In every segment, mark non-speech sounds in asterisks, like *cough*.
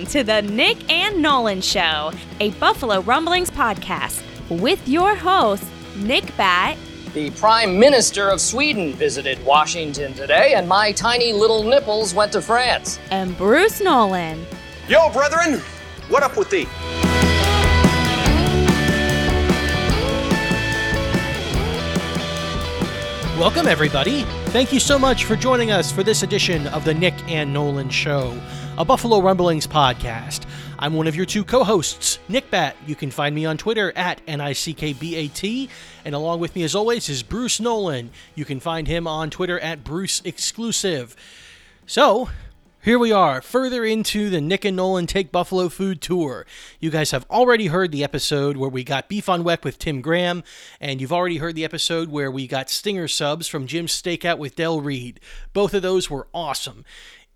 listening to the Nick and Nolan Show, a Buffalo Rumblings podcast with your hosts, Nick Bat, The Prime Minister of Sweden visited Washington today, and my tiny little nipples went to France. and Bruce Nolan. Yo, brethren, what up with thee? Welcome, everybody. Thank you so much for joining us for this edition of the Nick and Nolan Show, a Buffalo Rumblings podcast. I'm one of your two co hosts, Nick Bat. You can find me on Twitter at N-I-C-K-B-A-T. And along with me, as always, is Bruce Nolan. You can find him on Twitter at Bruce Exclusive. So, here we are, further into the Nick and Nolan Take Buffalo Food Tour. You guys have already heard the episode where we got beef on weck with Tim Graham, and you've already heard the episode where we got stinger subs from Jim's SteakOut with Del Reed. Both of those were awesome.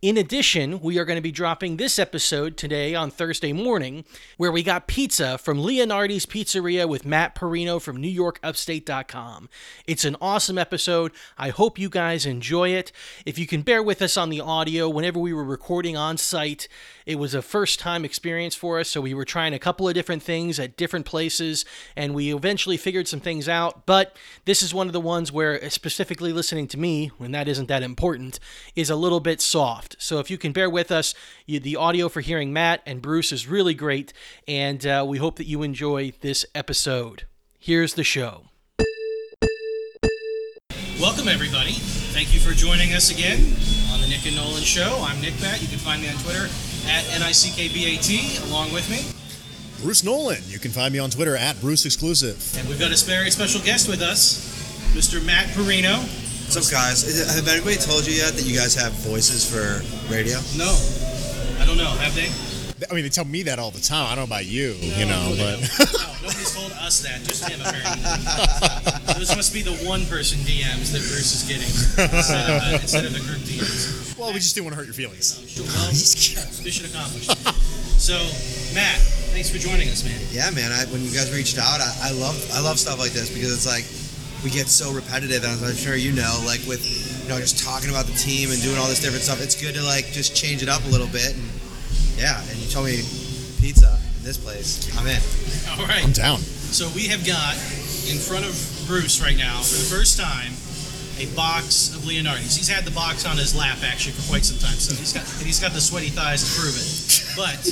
In addition, we are going to be dropping this episode today on Thursday morning, where we got pizza from Leonardi's Pizzeria with Matt Parrino from NewYorkUpstate.com. It's an awesome episode. I hope you guys enjoy it. If you can bear with us on the audio, whenever we were recording on site, it was a first time experience for us, so we were trying a couple of different things at different places, and we eventually figured some things out. But this is one of the ones where, specifically listening to me, when that isn't that important, is a little bit soft. So if you can bear with us, you, the audio for hearing Matt and Bruce is really great, and uh, we hope that you enjoy this episode. Here's the show. Welcome, everybody. Thank you for joining us again on the Nick and Nolan Show. I'm Nick Bat. You can find me on Twitter at N-I-C-K-B-A-T, along with me. Bruce Nolan. You can find me on Twitter at Bruce Exclusive. And we've got a very special guest with us, Mr. Matt Parrino. What's up, guys? Have anybody told you yet that you guys have voices for radio? No, I don't know. Have they? I mean, they tell me that all the time. I don't know about you, you know, No, but no, nobody's told us that. Just him, apparently. this must be the one person DMs that Bruce is getting instead of, uh, *laughs* instead of the group DMs. well, we just didn't want to hurt your feelings. Sure, Well, mission accomplished. So, Matt, thanks for joining us, man. Yeah, man. I, when you guys reached out, I, I love I love stuff like this because it's like we get so repetitive, and as I'm sure you know, like with you know just talking about the team and doing all this different stuff. It's good to like just change it up a little bit. And yeah, and you told me pizza in this place. I'm in. All right. I'm down. So we have got in front of Bruce right now for the first time a box of Leonardi's. He's had the box on his lap actually for quite some time, so he's got and he's got the sweaty thighs to prove it. But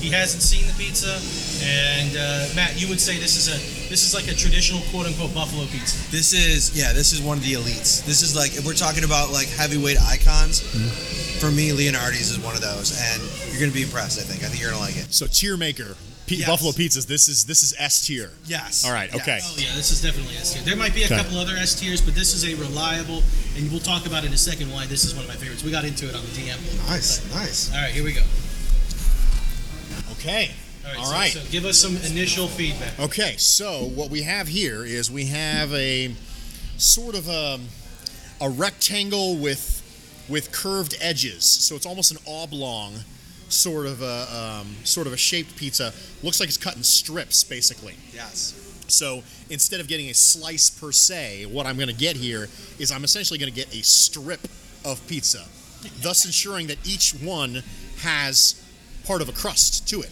he hasn't seen the pizza, and uh, Matt, you would say this is a this is like a traditional quote unquote buffalo pizza. This is yeah, this is one of the elites. This is like if we're talking about like heavyweight icons. Mm-hmm. For me, Leonardi's is one of those, and you're gonna be impressed. I think. I think you're gonna like it. So tier maker, P- Yes. Buffalo Pizzas. This is this is S tier. Yes. All right. Yes. Okay. Oh yeah, this is definitely S tier. There might be a Okay. couple other S tiers, but this is a reliable, and we'll talk about in a second why this is one of my favorites. We got into it on the DM. Nice, nice. All right, here we go. Okay. All right. All so, right. so give us some initial feedback. Okay. So what we have here is we have a sort of a, a rectangle with with curved edges. So it's almost an oblong sort of a um, sort of a shaped pizza. Looks like it's cut in strips, basically. Yes. So instead of getting a slice per se, what I'm going to get here is I'm essentially going to get a strip of pizza, thus ensuring that each one has part of a crust to it.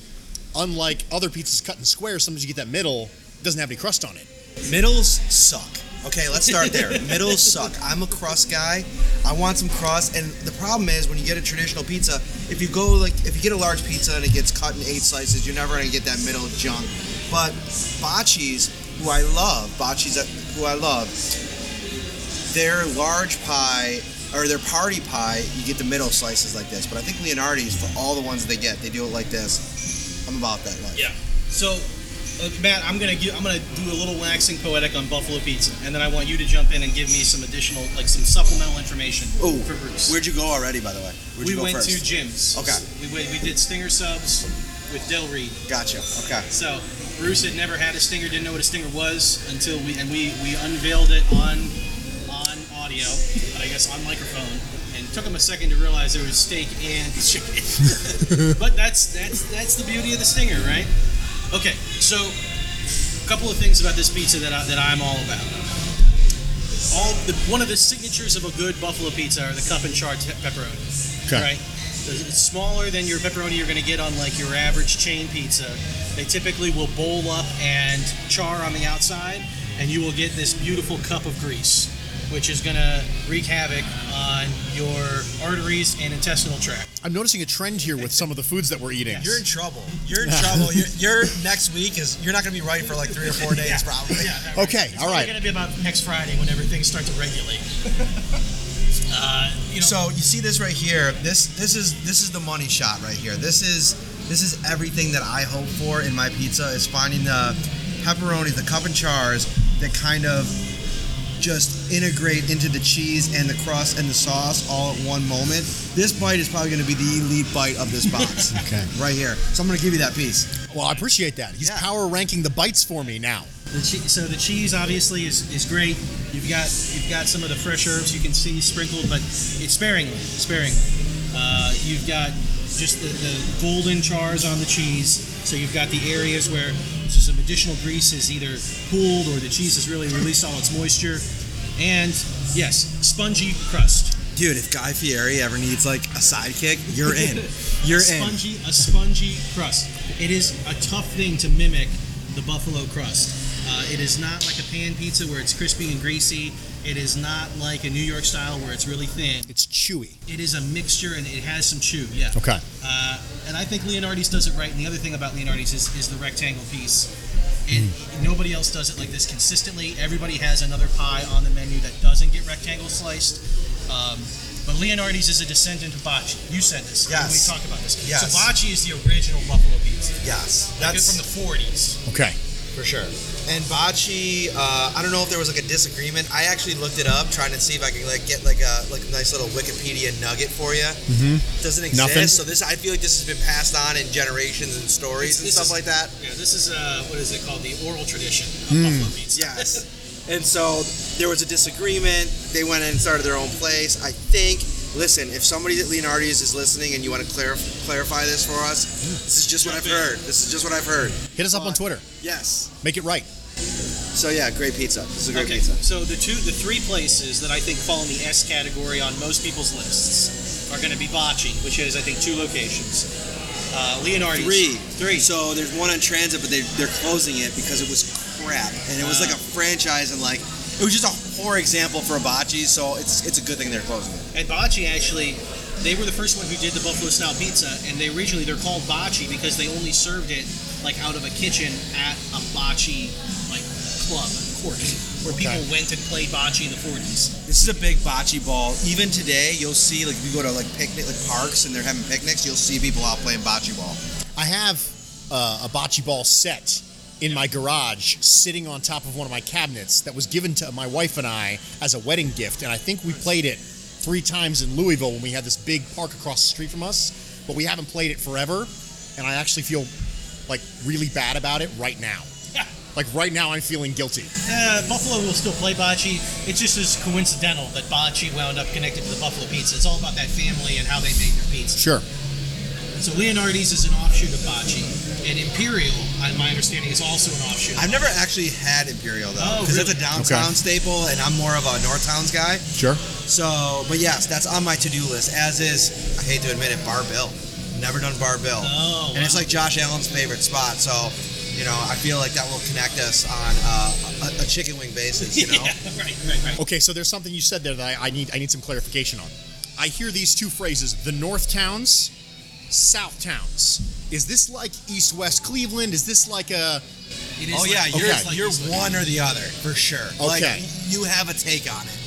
Unlike other pizzas cut in squares, sometimes you get that middle doesn't have any crust on it. Middles suck. Okay, let's start there. *laughs* Middles suck. I'm a crust guy. I want some crust, and the problem is when you get a traditional pizza, if you go like if you get a large pizza and it gets cut in eight slices, you're never gonna get that middle junk. But Bocce's, who I love, Bocce's, uh, who I love, their large pie or their party pie, you get the middle slices like this. But I think Leonardi's for all the ones they get, they do it like this. I'm about that life. Yeah. So uh, Matt, I'm gonna give, I'm gonna do a little waxing poetic on buffalo pizza, and then I want you to jump in and give me some additional, like some supplemental information Ooh, for Bruce. where'd you go already, by the way? Where'd we you go went first? to Jim's. Okay. We, went- we did stinger subs with Del Reed. Gotcha. Okay. So Bruce had never had a stinger, didn't know what a stinger was until we and we we unveiled it on on audio, I guess on microphone, took him a second to realize there was steak and chicken. *laughs* but that's that's that's the beauty of the stinger, right? Okay, so a couple of things about this pizza that I, that I'm all about. All the, one of the signatures of a good buffalo pizza are the cup and char te- pepperoni. Okay. Right. It's smaller than your pepperoni you're going to get on like your average chain pizza. They typically will bowl up and char on the outside, and you will get this beautiful cup of grease, which is going to wreak havoc on your arteries and intestinal tract. I'm noticing a trend here with some of the foods that we're eating. You're in trouble. You're in trouble. Your, *laughs* your next week is you're not going to be right for like three or four days, probably. *laughs* Okay, All right. It's going to be about next Friday when everything starts to regulate. *laughs* uh, you know, So you see this right here. This this is this is the money shot right here. This is this is everything that I hope for in my pizza is finding the pepperoni, the cup and chars that kind of just integrate into the cheese and the crust and the sauce all at one moment. This bite is probably going to be the elite bite of this box. *laughs* Okay. Right here. So I'm going to give you that piece. Well, I appreciate that. He's Yeah. power ranking the bites for me now. The che- so the cheese obviously is, is great. You've got you've got some of the fresh herbs you can see sprinkled, but it's sparingly, sparingly. Uh, you've got just the, the golden chars on the cheese. So you've got the areas where so some additional grease is either pooled or the cheese has really released all its moisture. And yes, spongy crust. Dude, if Guy Fieri ever needs like a sidekick, you're in. *laughs* You're a in. spongy, a spongy crust. It is a tough thing to mimic the buffalo crust. Uh, it is not like a pan pizza where it's crispy and greasy. It is not like a New York style where it's really thin. It's chewy. It is a mixture and it has some chew. Yeah. Okay. Uh, and I think Leonardi's does it right. And the other thing about Leonardi's is, is the rectangle piece. And nobody else does it like this consistently. Everybody has another pie on the menu that doesn't get rectangle sliced. Um, but Leonardi's is a descendant of Bocce. You said this. when Yes. We talked about this. Yes. So Bocce is the original buffalo pizza. Yes. Like That's from the 40s. Okay. For sure. And Bocce, uh, I don't know if there was like a disagreement. I actually looked it up, trying to see if I could like get like a like a nice little Wikipedia nugget for you. Mm-hmm. Doesn't exist. Nothing? So this, I feel like this has been passed on in generations and stories and stuff is- like that. Yeah, this is uh, what is it called? The oral tradition of Hmm. buffalo pizza. Yes. *laughs* and so there was a disagreement. They went in and started their own place. I think. Listen, if somebody at Leonardi's is listening and you want to clar- clarify this for us, this is just what I've heard. This is just what I've heard. Hit us up on Twitter. Yes. Make it right. So yeah, great pizza. This is a great okay, pizza. so the two, the three places that I think fall in the S category on most people's lists are going to be Bocce, which has I think two locations. Uh, Leonardi's Three. three. So there's one on transit, but they, they're closing it because it was crap. And it was like a franchise and like, it was just a poor example for a bocce, so it's it's a good thing they're closing it. And Bocce actually, they were the first one who did the buffalo style pizza, and they originally they're called Bocce because they only served it like out of a kitchen at a bocce like club court where people went and played bocce in the 40s. This is a big bocce ball. Even today, you'll see like if you go to like picnic like parks and they're having picnics, you'll see people out playing bocce ball. I have uh, a bocce ball set in my garage sitting on top of one of my cabinets that was given to my wife and I as a wedding gift. And I think we played it three times in Louisville when we had this big park across the street from us, but we haven't played it forever. And I actually feel like really bad about it right now. *laughs* Like right now, I'm feeling guilty. Uh, Buffalo will still play bocce. It's just as coincidental that bocce wound up connected to the Buffalo pizza. It's all about that family and how they make their pizza. Sure. So Leonardi's is an offshoot of bocce, and Imperial, my understanding, is also an offshoot. I've never actually had Imperial though, Oh, because it's a downtown Okay. staple, and I'm more of a North Towns guy. Sure. So, but yes, that's on my to-do list. As is, I hate to admit it, Bar Bill. Never done Bar Bill, Oh, and it's like Josh Allen's favorite spot. So, you know, I feel like that will connect us on uh, a, a chicken wing basis. You *laughs* know, yeah, right, right, right. Okay, so there's something you said there that I, I need I need some clarification on. I hear these two phrases: the North Towns, South Towns. Is this like East West Cleveland? Is this like a It is oh like- yeah, you're Okay. you're one or the other for sure. Like Okay. you have a take on it,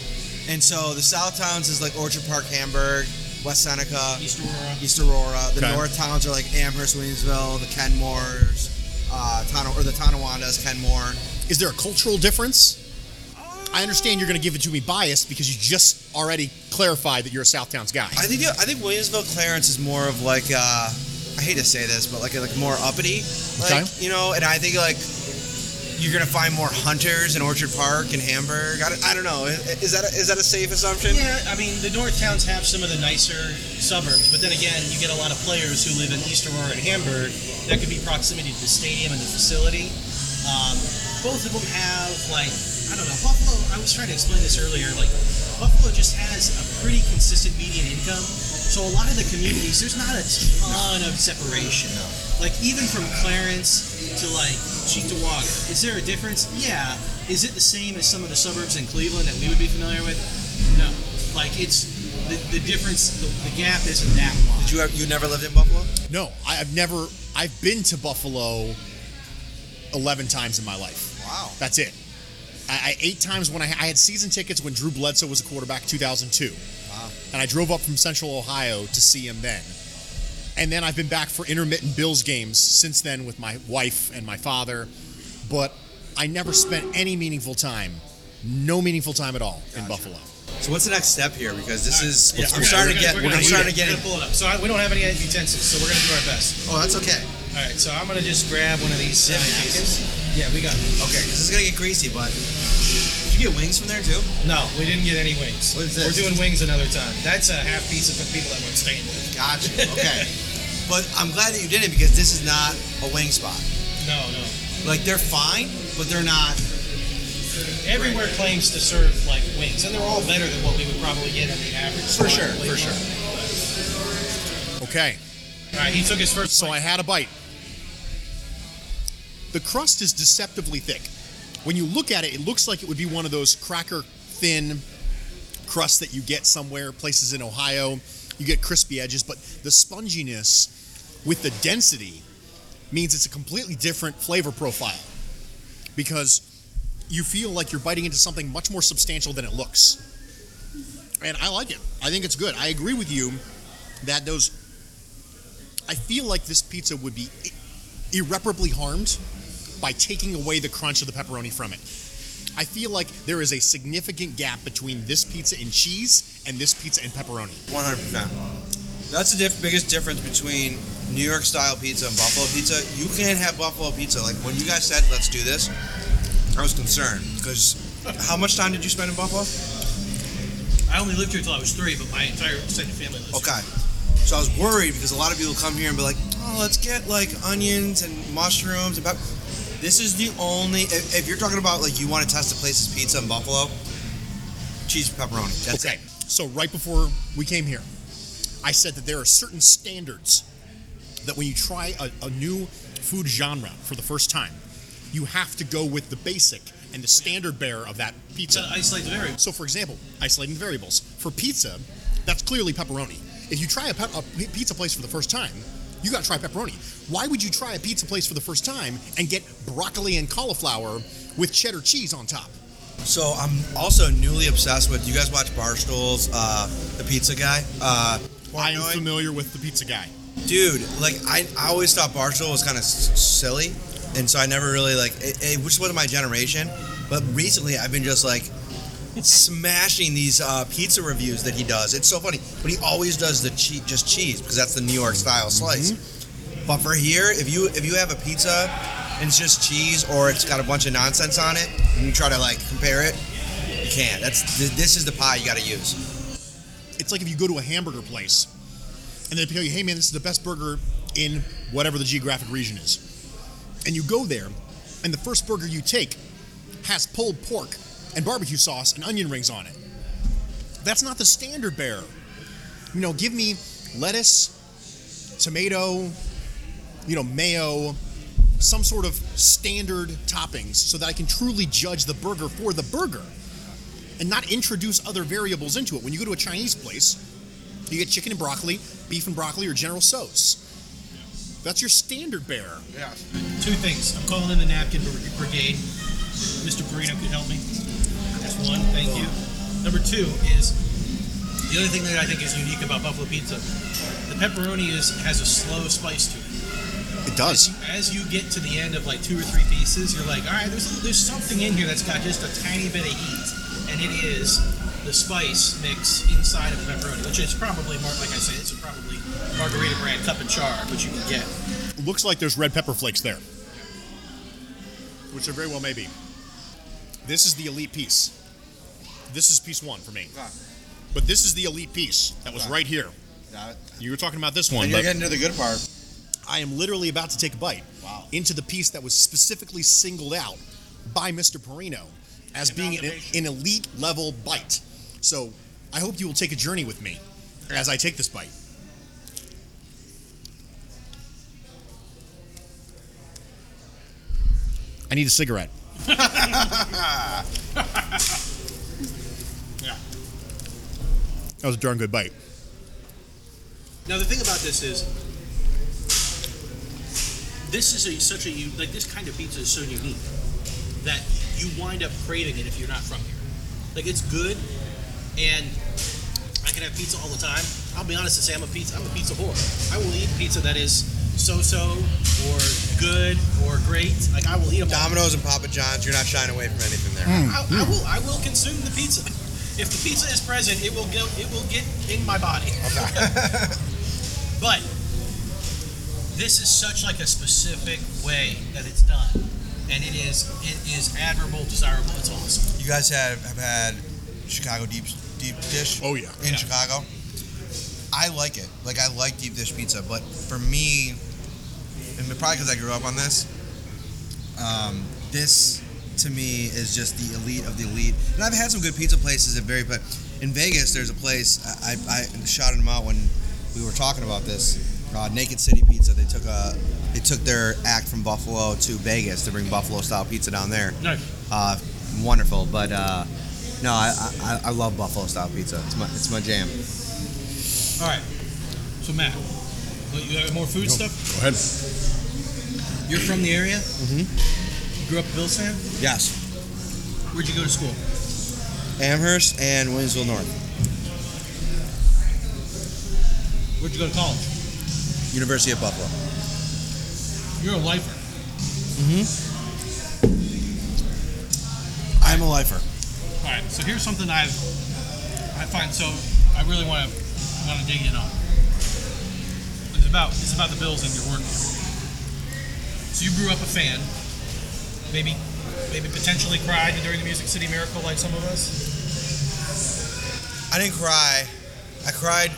and so the South Towns is like Orchard Park, Hamburg, West Seneca, East Aurora. East Aurora. The Okay. North Towns are like Amherst, Williamsville, the Kenmores, Uh, Tana, or the Tonawanda Kenmore. Is there a cultural difference? I understand you're going to give it to me biased because you just already clarified that you're a Southtowns guy. I think I think Williamsville Clarence is more of like uh, I hate to say this, but like like more uppity, like Okay. you know. And I think like you're gonna find more hunters in Orchard Park and Hamburg. I don't, I don't know. Is that a, is that a safe assumption? Yeah, I mean, the North towns have some of the nicer suburbs, but then again, you get a lot of players who live in East Aurora and Hamburg. That could be proximity to the stadium and the facility. Um, both of them have, like, I don't know, Buffalo, I was trying to explain this earlier, like, Buffalo just has a pretty consistent median income. So a lot of the communities, there's not a ton of separation. Like, even from Clarence to, like, Cheektowaga, is there a difference? Yeah. Is it the same as some of the suburbs in Cleveland that we would be familiar with? No. Like, it's, the, the difference, the, the gap isn't that wide. Did you ever, you never lived in Buffalo? no, I- I've never. I've been to Buffalo eleven times in my life. Wow. That's it. I, I eight times when I, I had season tickets when Drew Bledsoe was a quarterback, 2002, and I drove up from Central Ohio to see him then. And then I've been back for intermittent Bills games since then with my wife and my father, but I never spent any meaningful time, no meaningful time at all in Buffalo. So what's the next step here? Because this is Yeah, I'm we're starting gonna- to get we're gonna- I'm starting to get we're gonna pull it up. So I, we don't have any utensils, so we're gonna do our best. Oh, that's okay. All right, so I'm gonna just grab one of these uh, napkins. Yeah, we got. Okay, this is gonna get greasy, but did you get wings from there too? No, we didn't get any wings. What is We're doing wings another time. That's a half pizza for people that weren't staying with. Gotcha. *laughs* Okay. but I'm glad that you did it because this is not a wing spot. No, no. Like they're fine, but they're not. Everywhere claims to serve like wings, and they're all better than what we would probably get at the average. For spot sure, for sure. Okay, All right, he took his first. so bite. I had a bite. The crust is deceptively thick. When you look at it, it looks like it would be one of those cracker thin crusts that you get somewhere, places in Ohio. You get crispy edges, but the sponginess with the density means it's a completely different flavor profile because you feel like you're biting into something much more substantial than it looks. And I like it. I think it's good. I agree with you that those I feel like this pizza would be irreparably harmed by taking away the crunch of the pepperoni from it. I feel like there is a significant gap between this pizza and cheese and this pizza and pepperoni. 100. percent That's the diff- biggest difference between New York style pizza and Buffalo pizza. You can't have Buffalo pizza. Like when you guys said, "Let's do this," I was concerned because how much time did you spend in Buffalo? I only lived here until I was three, but my entire extended family lives. here. Okay. So I was worried because a lot of people come here and be like, "Oh, let's get like onions and mushrooms and pep-" This is the only. If, if you're talking about like you want to test a place's pizza in Buffalo, cheese pepperoni. That's okay. it. So right before we came here, I said that there are certain standards that when you try a, a new food genre for the first time, you have to go with the basic and the standard bearer of that pizza. To isolate the variables. So, for example, isolating the variables. For pizza, that's clearly pepperoni. If you try a, pe- a pizza place for the first time, you got to try pepperoni. Why would you try a pizza place for the first time and get broccoli and cauliflower with cheddar cheese on top? So I'm also newly obsessed with. You guys watch Barstool's uh, the Pizza Guy? Uh, I am familiar with the pizza guy. dude. Like I, I always thought Barstool was kind of s- silly, and so I never really like it, it. Which wasn't my generation, but recently I've been just like smashing these uh, pizza reviews that he does. It's so funny, but he always does the cheese, just cheese, because that's the New York style slice. But for here, if you if you have a pizza and it's just cheese or it's got a bunch of nonsense on it, and you try to like compare it, you can't. That's th- this is the pie you got to use. It's like if you go to a hamburger place and they tell you, hey man, this is the best burger in whatever the geographic region is. And you go there, and the first burger you take has pulled pork and barbecue sauce and onion rings on it. That's not the standard bearer. You know, give me lettuce, tomato, you know, mayo, some sort of standard toppings so that I can truly judge the burger for the burger and not introduce other variables into it. When you go to a Chinese place, you get chicken and broccoli, beef and broccoli, or General Tso's. That's your standard bearer. Two things. I'm calling in the napkin brigade. Mr. Burrito could help me. One. Thank you. Number two is the other thing that I think is unique about buffalo pizza. The pepperoni is has a slow spice to it. It does. As you get to the end of like two or three pieces, you're like, all right, there's there's something in here that's got just a tiny bit of heat, and it is the spice mix inside of the pepperoni, which is probably mar- like I said, it's probably Margherita brand cup and char, which you can get. looks like there's red pepper flakes there, which are very well maybe. This is the elite piece. This is piece one for me. But this is the elite piece that was right here. You were talking about this one, And you're getting to the good part. I am literally about to take a bite Wow. into the piece that was specifically singled out by Mr. Parrino as being an, an elite level bite. So I hope you will take a journey with me as I take this bite. I need a cigarette. *laughs* *laughs* That was a darn good bite. Now the thing about this is, this is such a, such a u- like this kind of pizza is so unique that you wind up craving it if you're not from here. Like it's good, and I can have pizza all the time. I'll be honest and say I'm a pizza. I'm a pizza whore. I will eat pizza that is so-so or good or great. Like I will eat them. all. Domino's and Papa John's, you're not shying away from anything there. I, I will. I will consume the pizza. If the pizza is present, it will go. It will get in my body. *laughs* but this is such like a specific way that it's done, and it is it is admirable, desirable. It's awesome. You guys have, have had Chicago deep deep dish Oh, yeah. in Yeah. Chicago. I like it. Like I like deep dish pizza, but for me, and probably because I grew up on this, um, this to me is just the elite of the elite. And I've had some good pizza places at very, but in Vegas there's a place I, I, I shouted them out when we were talking about this. Uh, Naked City Pizza. They took a they took their act from Buffalo to Vegas to bring Buffalo style pizza down there. No, Uh, wonderful, but uh, no, I, I I love Buffalo style pizza. It's my it's my jam. all right. So Matt, you got more food stuff? Go ahead. You're from the area. Mm-hmm. Grew up a Bills fan. Yes, Where'd you go to school? Amherst and Williamsville North, Where'd you go to college? University of Buffalo. You're a lifer. Mm-hmm. I'm a lifer. All right, so here's something I've I find so I really want to want to dig in on. It's about it's about the Bills and your work. So you grew up a fan, maybe maybe potentially cried during the Music City Miracle like some of us. I didn't cry. I cried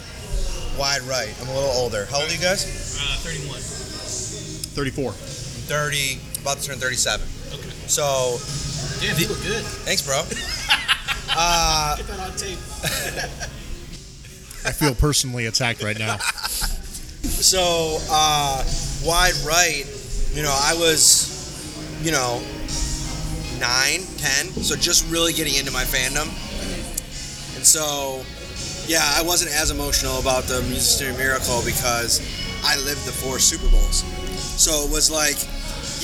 wide right. I'm a little older. How old are you guys? Uh, 31. 34. I'm 30, about to turn 37. Okay. So, Damn, you look good. thanks, bro. *laughs* uh, Get that on tape. I feel personally attacked right now. *laughs* so uh, wide right, you know, I was, you know, nine, ten, so just really getting into my fandom. And so, yeah, I wasn't as emotional about the Music City Miracle because I lived the four Super Bowls. So it was like,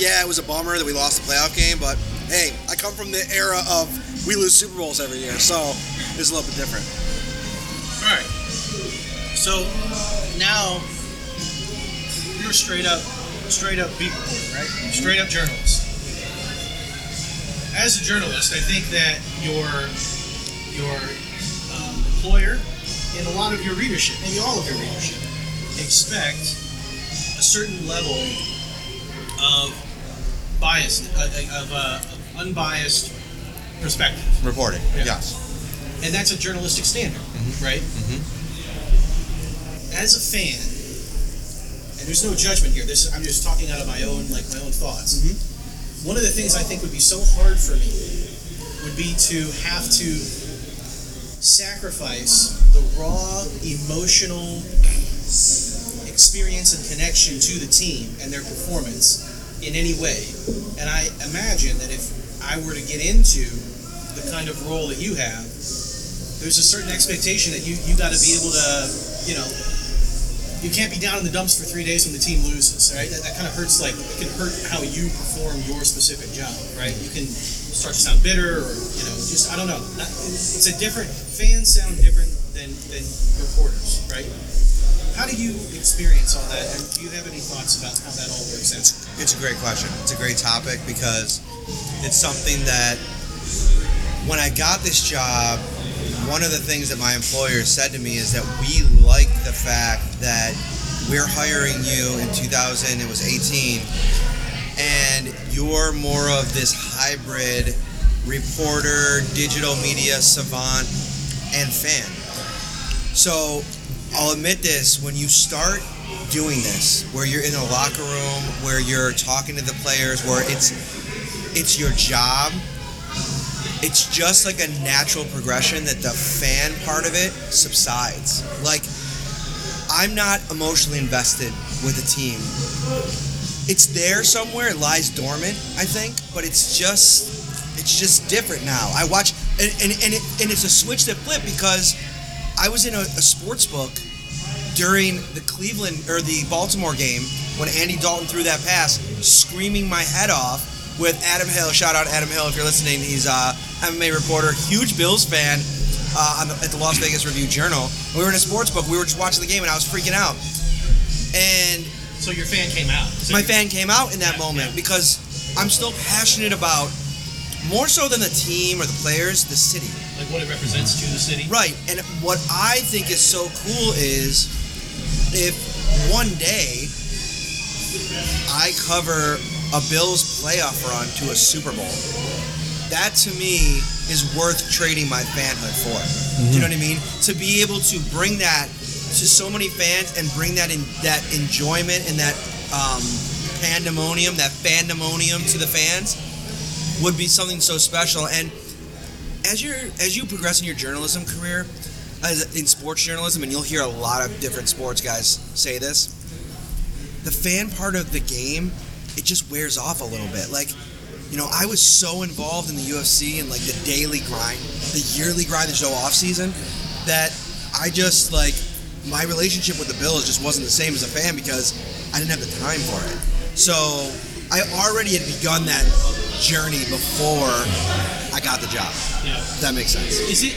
yeah, it was a bummer that we lost the playoff game, but hey, I come from the era of we lose Super Bowls every year, so it's a little bit different. All right. So now you're straight up, straight up beat reporter, right? Straight up journalist. As a journalist, I think that your your um, employer and a lot of your readership, maybe all of your readership, expect a certain level of bias, uh, of, uh, of unbiased perspective Reporting, Yeah. yes. and that's a journalistic standard, right? As a fan, and there's no judgment here. This I'm just talking out of my own like my own thoughts. One of the things I think would be so hard for me would be to have to sacrifice the raw emotional experience and connection to the team and their performance in any way. And I imagine that if I were to get into the kind of role that you have, there's a certain expectation that you you got to be able to, you know, you can't be down in the dumps for three days when the team loses, right? That, that kind of hurts. Like it can hurt how you perform your specific job, right? You can start to sound bitter, or you know, just I don't know. It's a different. Fans sound different than than reporters, right? How do you experience all that? And do you have any thoughts about how that all works out? It's a great question. It's a great topic because it's something that when I got this job, one of the things that my employer said to me is that we like the fact that we're hiring you in 2000, it was 18, and you're more of this hybrid reporter, digital media savant, and fan. So I'll admit this when you start doing this, where you're in a locker room, where you're talking to the players, where it's it's your job. It's just like a natural progression that the fan part of it subsides. Like I'm not emotionally invested with a team. It's there somewhere, it lies dormant, I think, but it's just it's just different now. I watch and and, and, it, and it's a switch that flipped because I was in a, a sports book during the Cleveland or the Baltimore game when Andy Dalton threw that pass, screaming my head off with Adam Hill. Shout out Adam Hill if you're listening. He's a MMA reporter, huge Bills fan uh, on the, at the Las Vegas Review Journal. We were in a sports book. We were just watching the game, and I was freaking out. And So your fan came out. That my fan came out in that Yeah, moment yeah. because I'm still passionate about more so than the team or the players, the city. like what it represents to the city. Right. And what I think is so cool is if one day I cover a Bills playoff run to a Super Bowl, that to me is worth trading my fanhood for. Do you know what I mean? To be able to bring that to so many fans and bring that in that enjoyment and that um, pandemonium, that fandemonium to the fans would be something so special. And as you're as you progress in your journalism career, as in sports journalism, and you'll hear a lot of different sports guys say this, the fan part of the game, it just wears off a little bit. Like, you know, I was so involved in the UFC and like the daily grind, the yearly grind, there's no off season, that I just like my relationship with the Bills just wasn't the same as a fan because I didn't have the time for it. So I already had begun that journey before I got the job. Yeah. If that makes sense. Is it?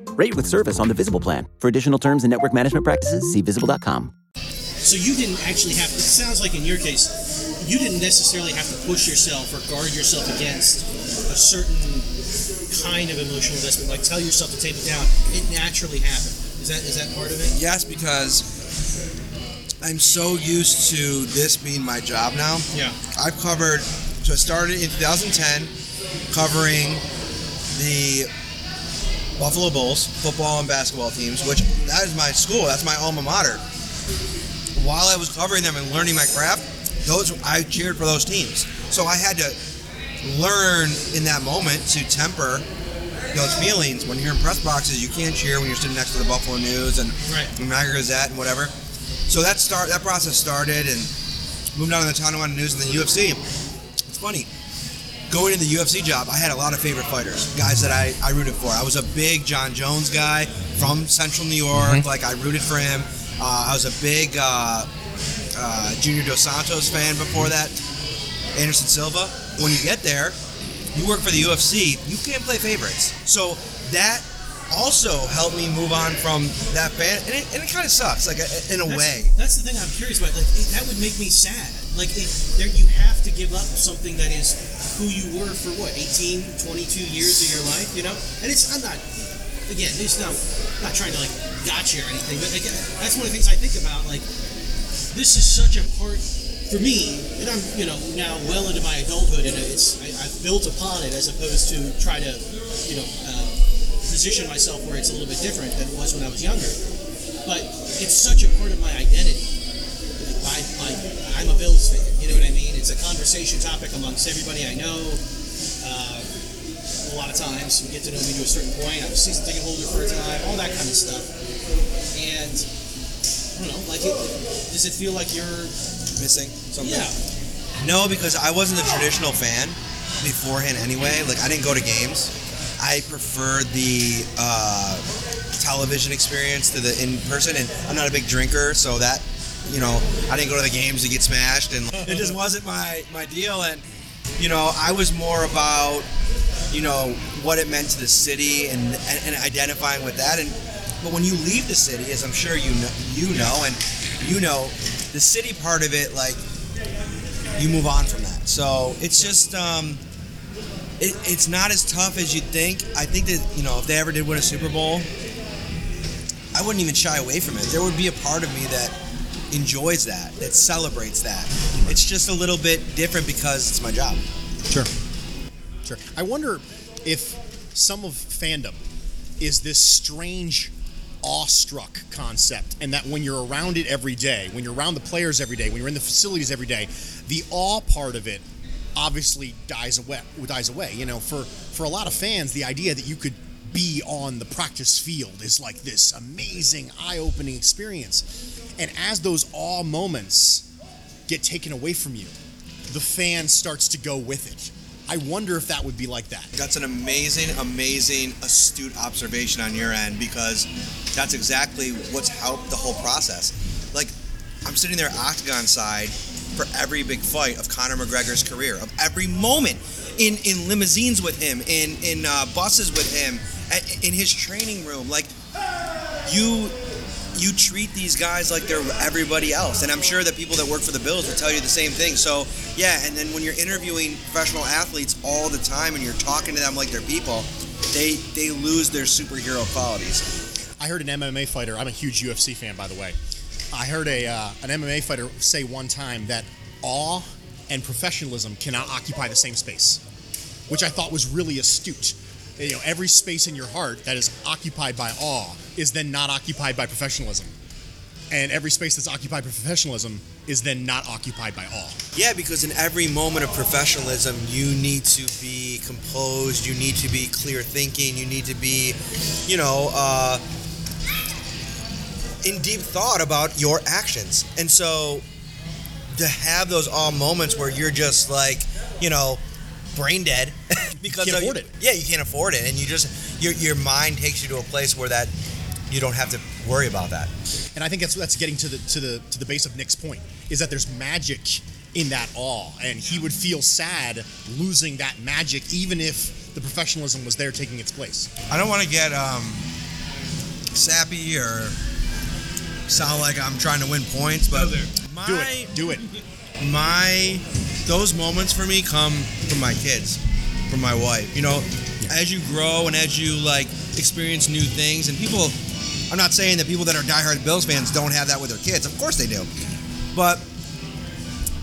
Rate with service on the Visible plan. For additional terms and network management practices, see visible.com. So you didn't actually have. It sounds like in your case, you didn't necessarily have to push yourself or guard yourself against a certain kind of emotional investment. Like tell yourself to tape it down. It naturally happened. Is that is that part of it? Yes, because I'm so used to this being my job now. Yeah. I've covered, so I started in 2010 covering the Buffalo Bulls football and basketball teams, which that is my school, that's my alma mater. While I was covering them and learning my craft, those I cheered for those teams. So I had to learn in that moment to temper those feelings. When you're in press boxes, you can't cheer when you're sitting next to the Buffalo News and Right. Niagara Gazette and whatever. So that start that process started and moved on to the Tonawanda News and the UFC. It's funny. Going into the UFC job, I had a lot of favorite fighters, guys that I, I rooted for. I was a big Jon Jones guy from Central New York. Like I rooted for him. Uh, I was a big uh, uh, Junior Dos Santos fan before that. Anderson Silva. When you get there, you work for the UFC. You can't play favorites. So that also helped me move on from that band, and it, and it kind of sucks, like in a That's- way. That's the thing I'm curious about. Like it, that would make me sad. Like it, there, you have to give up something that is who you were for what 18, 22 years of your life. You know, and it's I'm not. Again, it's not I'm not trying to like gotcha or anything, but again, that's one of the things I think about. Like this is such a part for me, and I'm you know now well into my adulthood, and it's I, I've built upon it as opposed to try to you know uh, position myself where it's a little bit different than it was when I was younger. But it's such a part of my identity. I, I, I'm a Bills fan. You know what I mean? It's a conversation topic amongst everybody I know. Uh, a lot of times, you get to know me to a certain point. I'm a season ticket holder for a time, all that kind of stuff. And I don't know, like, it, does it feel like you're Missing something. yeah. No, because I wasn't a traditional fan beforehand anyway. Like I didn't go to games. I prefer the uh, television experience to the in person, and I'm not a big drinker, so that you know I didn't go to the games to get smashed, and it just wasn't my my deal. And you know I was more about you know what it meant to the city and and, and identifying with that. And but when you leave the city, as I'm sure you know, you know, and you know, the city part of it, like you move on from that. So it's just um, it, it's not as tough as you'd think. I think that you know if they ever did win a Super Bowl, I wouldn't even shy away from it. There would be a part of me that enjoys that, that celebrates that. It's just a little bit different because it's my job. Sure. Sure. I wonder if some of fandom is this strange awestruck concept and that when you're around it every day when you're around the players every day when you're in the facilities every day the awe part of it obviously dies away dies away you know for for a lot of fans the idea that you could be on the practice field is like this amazing eye-opening experience and as those awe moments get taken away from you the fan starts to go with it I wonder if that would be like that. That's an amazing, amazing, astute observation on your end because that's exactly what's helped the whole process. Like, I'm sitting there octagon side for every big fight of Conor McGregor's career, of every moment in in limousines with him, in in uh, buses with him, in his training room. Like, you you treat these guys like they're everybody else. And I'm sure that people that work for the Bills will tell you the same thing. So, yeah, and then when you're interviewing professional athletes all the time and you're talking to them like they're people, they they lose their superhero qualities. I heard an MMA fighter, I'm a huge UFC fan by the way. I heard a uh, an MMA fighter say one time that awe and professionalism cannot occupy the same space, which I thought was really astute. You know every space in your heart that is occupied by awe is then not occupied by professionalism. And every space that's occupied by professionalism is then not occupied by awe. Yeah because in every moment of professionalism you need to be composed you need to be clear thinking you need to be you know uh, in deep thought about your actions and so to have those awe moments where you're just like you know brain dead *laughs* because you can't afford it. Yeah, you can't afford it, and you just your your mind takes you to a place where that you don't have to worry about that. And I think that's that's getting to the to the to the base of Nick's point is that there's magic in that awe, and he would feel sad losing that magic, even if the professionalism was there taking its place. I don't want to get um, sappy or sound like I'm trying to win points, but my, do it, do it. My those moments for me come from my kids, from my wife. You know, yeah. as you grow and as you like experience new things, and people, I'm not saying that people that are diehard Bills fans don't have that with their kids. Of course they do, but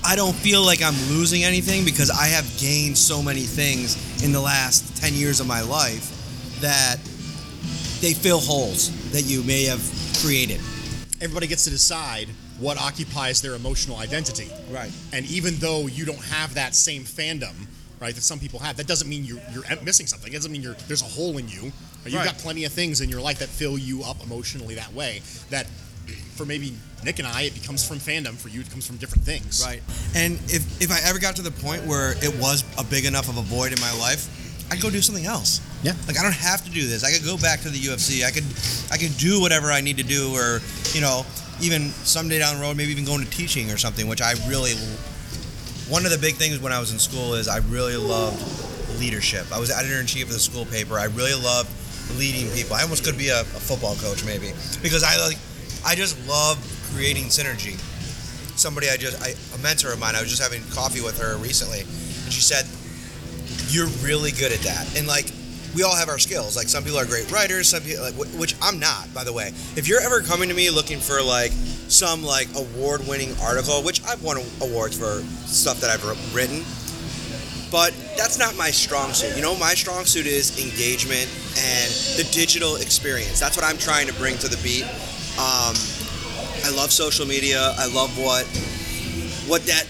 I don't feel like I'm losing anything because I have gained so many things in the last 10 years of my life that they fill holes that you may have created. Everybody gets to decide what occupies their emotional identity. Right. And even though you don't have that same fandom, right, that some people have, that doesn't mean you're, you're missing something. It doesn't mean you're, there's a hole in you. You've right. got plenty of things in your life that fill you up emotionally that way. That for maybe Nick and I, it becomes from fandom. For you, it comes from different things. Right. And if, if I ever got to the point where it was a big enough of a void in my life, I'd go do something else. Yeah. Like I don't have to do this. I could go back to the UFC. I could I could do whatever I need to do or, you know, even someday down the road, maybe even going to teaching or something, which I really. One of the big things when I was in school is I really loved leadership. I was editor in chief of the school paper. I really loved leading people. I almost could be a, a football coach maybe because I like, I just love creating synergy. Somebody I just, I, a mentor of mine, I was just having coffee with her recently, and she said, "You're really good at that." And like, we all have our skills. Like some people are great writers, some people like which I'm not, by the way. If you're ever coming to me looking for like some like award-winning article, which I've won awards for stuff that I've written, but that's not my strong suit. You know, my strong suit is engagement and the digital experience. That's what I'm trying to bring to the beat. Um, I love social media. I love what what that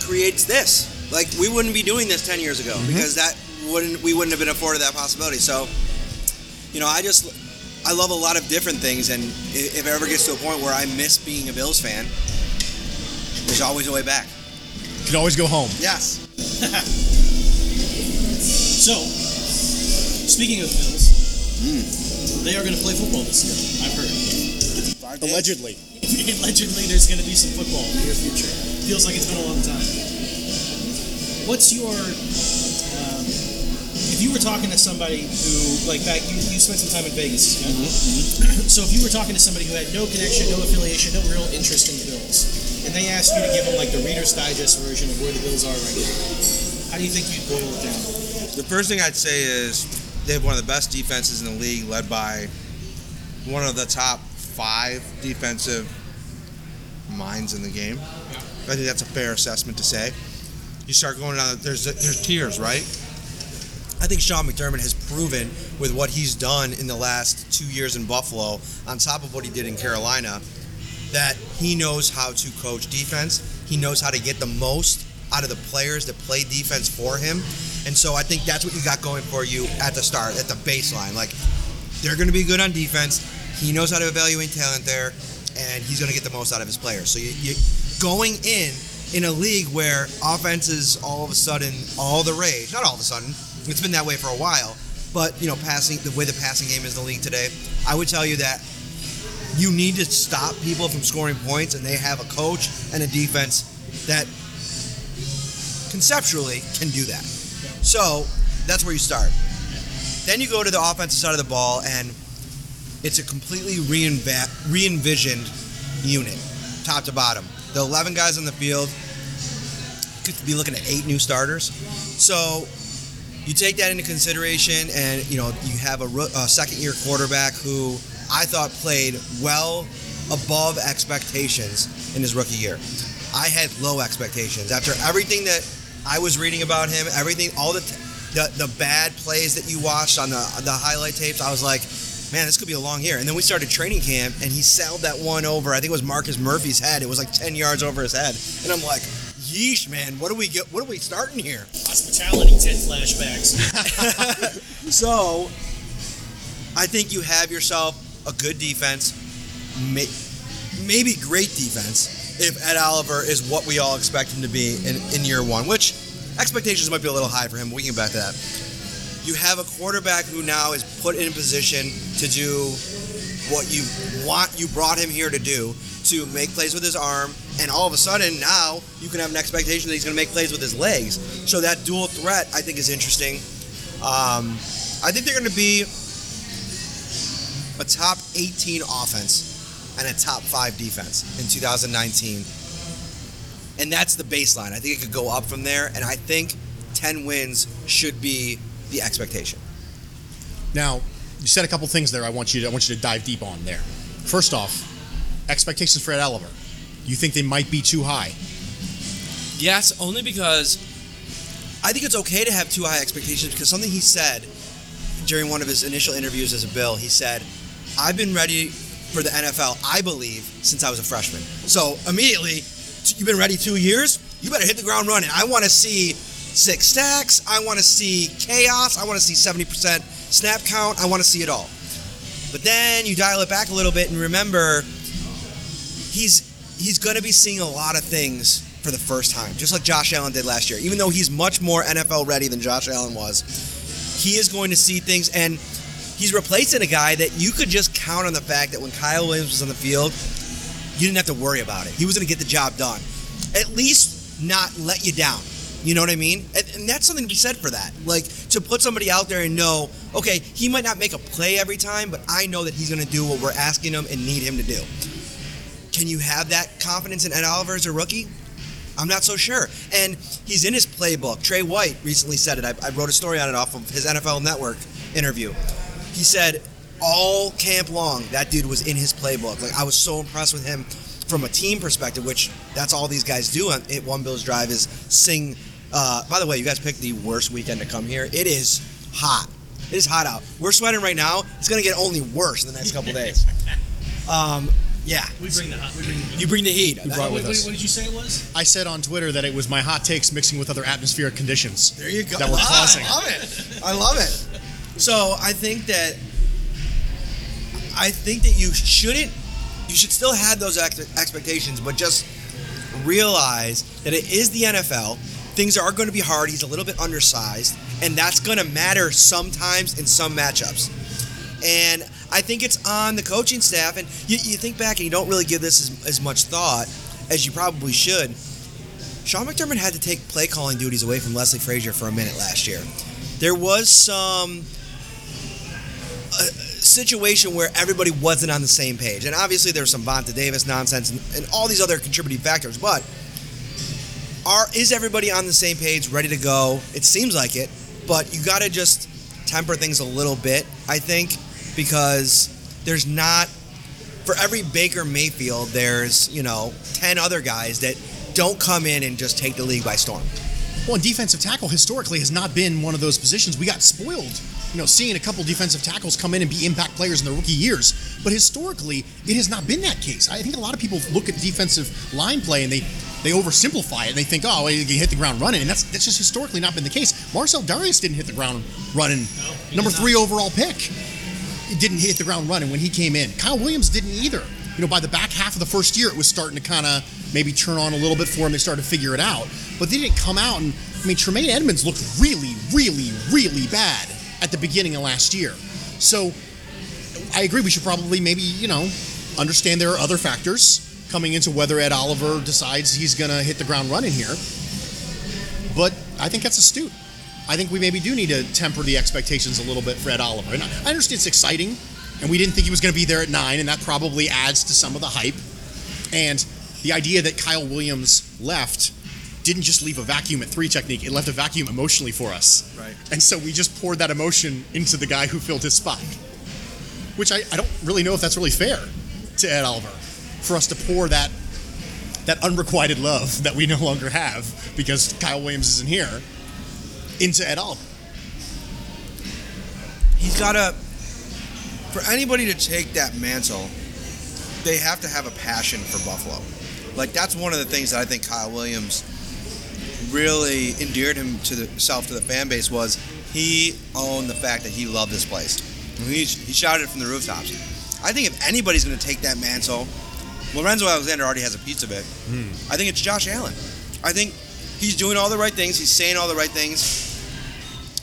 creates. This like we wouldn't be doing this ten years ago mm-hmm. because that wouldn't we wouldn't have been afforded that possibility. So, you know, I just I love a lot of different things, and if it ever gets to a point where I miss being a Bills fan, there's always a way back. You can always go home. Yes. *laughs* So, speaking of the Bills, they are going to play football this year. I've heard. Allegedly. *laughs* Allegedly, there's going to be some football in the near future. Feels like it's been a long time. What's your? Um, if you were talking to somebody who, like back, you, you spent some time in Vegas. yeah? so if you were talking to somebody who had no connection, no affiliation, no real interest in the Bills, and they asked you to give them like the Reader's Digest version of where the Bills are right now, how do you think you'd boil it down? The first thing I'd say is they have one of the best defenses in the league, led by one of the top five defensive minds in the game. I think that's a fair assessment to say. You start going down. There's there's tiers, right? I think Sean McDermott has proven with what he's done in the last two years in Buffalo, on top of what he did in Carolina, that he knows how to coach defense. He knows how to get the most out of the players that play defense for him. And so I think that's what you got going for you at the start, at the baseline. Like, they're going to be good on defense. He knows how to evaluate talent there, and he's going to get the most out of his players. So you, you going in in a league where offense is all of a sudden all the rage. Not all of a sudden. It's been that way for a while. But you know, passing the way the passing game is in the league today, I would tell you that you need to stop people from scoring points, and they have a coach and a defense that conceptually can do that. So that's where you start. Then you go to the offensive side of the ball, and it's a completely re-envisioned unit, top to bottom. The 11 guys on the field could be looking at eight new starters. So you take that into consideration, and you know you have a, a second-year quarterback who I thought played well above expectations in his rookie year. I had low expectations after everything that I was reading about him, everything, all the the, the bad plays that you watched on the the highlight tapes. I was like, man, this could be a long year. And then we started training camp, and he sailed that one over. I think it was Marcus Murphy's head. It was like ten yards over his head, and I'm like, yeesh, man, what do we get? What are we starting here? Hospitality tent flashbacks. *laughs* *laughs* So, I think you have yourself a good defense, may, maybe great defense, if Ed Oliver is what we all expect him to be in, in year one, which expectations might be a little high for him. We can get back to that. You have a quarterback who now is put in position to do what you want, you brought him here to do, to make plays with his arm, and all of a sudden now you can have an expectation that he's going to make plays with his legs. So that dual threat, I think, is interesting. Um, I think they're going to be a top 18 offense and a top five defense in 2019. And that's the baseline. I think it could go up from there, and I think 10 wins should be the expectation. Now, you said a couple things there. I want you to I want you to dive deep on there. First off, expectations for Ed Oliver. You think they might be too high? Yes, only because I think it's okay to have too high expectations because something he said during one of his initial interviews as a Bill, he said, I've been ready for the NFL, I believe, since I was a freshman. So immediately, you've been ready two years, you better hit the ground running. I want to see six stacks, I want to see chaos, I want to see 70% snap count, I want to see it all. But then you dial it back a little bit and remember he's he's going to be seeing a lot of things for the first time, just like Josh Allen did last year. Even though he's much more NFL ready than Josh Allen was, he is going to see things, and he's replacing a guy that you could just count on the fact that when Kyle Williams was on the field, you didn't have to worry about it. He was going to get the job done. At least not let you down. You know what I mean? And, and that's something to be said for that. Like to put somebody out there and know, okay, he might not make a play every time, but I know that he's going to do what we're asking him and need him to do. Can you have that confidence in Ed Oliver as a rookie? I'm not so sure. And he's in his playbook. Tre White recently said it. I, I wrote a story on it off of his NFL Network interview. He said all camp long that dude was in his playbook. Like I was so impressed with him from a team perspective, which that's all these guys do it, One Bills Drive is sing. Uh, by the way, you guys picked the worst weekend to come here. It is hot. It is hot out. We're sweating right now. It's gonna get only worse in the next couple days. *laughs* Um, yeah. We bring the hot. We bring the You bring the heat. brought What, with what, us. what did you say it was? I said on Twitter that it was my hot takes mixing with other atmospheric conditions. There you go. That we're Ah, causing. I love it. I love it. So I think that I think that you shouldn't. You should still have those ex- expectations, but just realize that it is the NFL. Things are going to be hard. He's a little bit undersized, and that's going to matter sometimes in some matchups. And I think it's on the coaching staff. And you, you think back and you don't really give this as, as much thought as you probably should. Sean McDermott had to take play calling duties away from Leslie Frazier for a minute last year. There was some uh, situation where everybody wasn't on the same page. And obviously there's some Vontae Davis nonsense and, and all these other contributing factors, but are is everybody on the same page, ready to go? It seems like it, but you got to just temper things a little bit, I think, because there's not for every Baker Mayfield, there's, you know, 10 other guys that don't come in and just take the league by storm. Well, and defensive tackle historically has not been one of those positions. We got spoiled, you know, seeing a couple defensive tackles come in and be impact players in their rookie years. But historically, it has not been that case. I think a lot of people look at defensive line play and they they oversimplify it. and They think, oh, he hit the ground running, and that's that's just historically not been the case. Marcell Dareus didn't hit the ground running. he Number three overall pick. He didn't hit the ground running when he came in. Kyle Williams didn't either. You know, by the back half of the first year, it was starting to kind of maybe turn on a little bit for him. They started to figure it out, but they didn't come out. And I mean, Tremaine Edmunds looked really, really, really bad at the beginning of last year. So I agree. We should probably maybe you know understand there are other factors coming into whether Ed Oliver decides he's going to hit the ground running here. But I think that's astute. I think we maybe do need to temper the expectations a little bit for Ed Oliver. And I understand it's exciting, and we didn't think he was going to be there at nine, and that probably adds to some of the hype. And the idea that Kyle Williams left didn't just leave a vacuum at three technique, it left a vacuum emotionally for us. Right. And so we just poured that emotion into the guy who filled his spot. Which I, I don't really know if that's really fair to Ed Oliver for us to pour that that unrequited love that we no longer have because Kyle Williams isn't here into Ed Oliver. He's got a. for anybody to take that mantle, they have to have a passion for Buffalo. Like, that's one of the things that I think Kyle Williams really endeared him to the self to the fan base was he owned the fact that he loved this place. He, he shouted it from the rooftops. I think if anybody's going to take that mantle, Lorenzo Alexander already has a piece of it. Hmm. I think it's Josh Allen. I think he's doing all the right things. He's saying all the right things.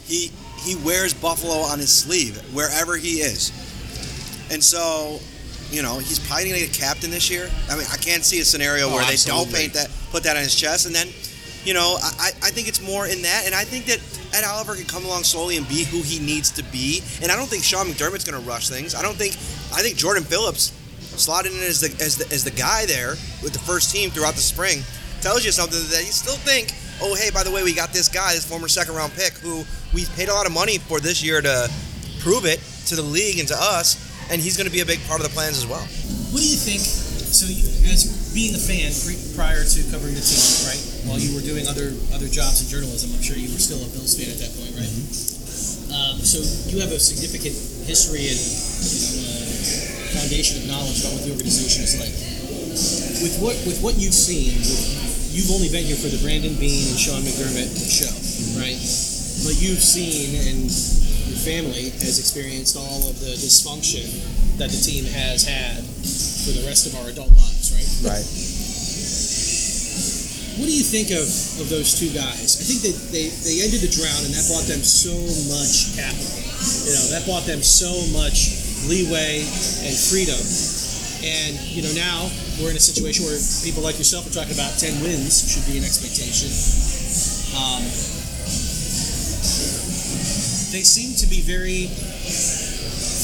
He he wears Buffalo on his sleeve wherever he is, and so you know he's probably going to get a captain this year. I mean, I can't see a scenario Oh, where they absolutely. don't paint that, put that on his chest, and then you know I, I think it's more in that, and I think that Ed Oliver can come along slowly and be who he needs to be, and I don't think Sean McDermott's going to rush things. I don't think I think Jordan Phillips slotted in as the, as the as the guy there with the first team throughout the spring tells you something that you still think, oh hey, by the way, we got this guy, this former second round pick who we paid a lot of money for this year to prove it to the league and to us, and he's going to be a big part of the plans as well. What do you think? So, you, as being a fan prior to covering the team, right? While you were doing other other jobs in journalism, I'm sure you were still a Bills fan at that point, right? Um, so you have a significant history and you know, uh, foundation of knowledge about what the organization is like. With what with what you've seen, with, you've only been here for the Brandon Beane and Sean McDermott show, right? But you've seen and your family has experienced all of the dysfunction that the team has had for the rest of our adult lives, right? Right. What do you think of, of those two guys? I think that they, they ended the drought and that bought them so much capital. You know, that bought them so much leeway and freedom. And, you know, now we're in a situation where people like yourself are talking about 10 wins should be an expectation. Um, they seem to be very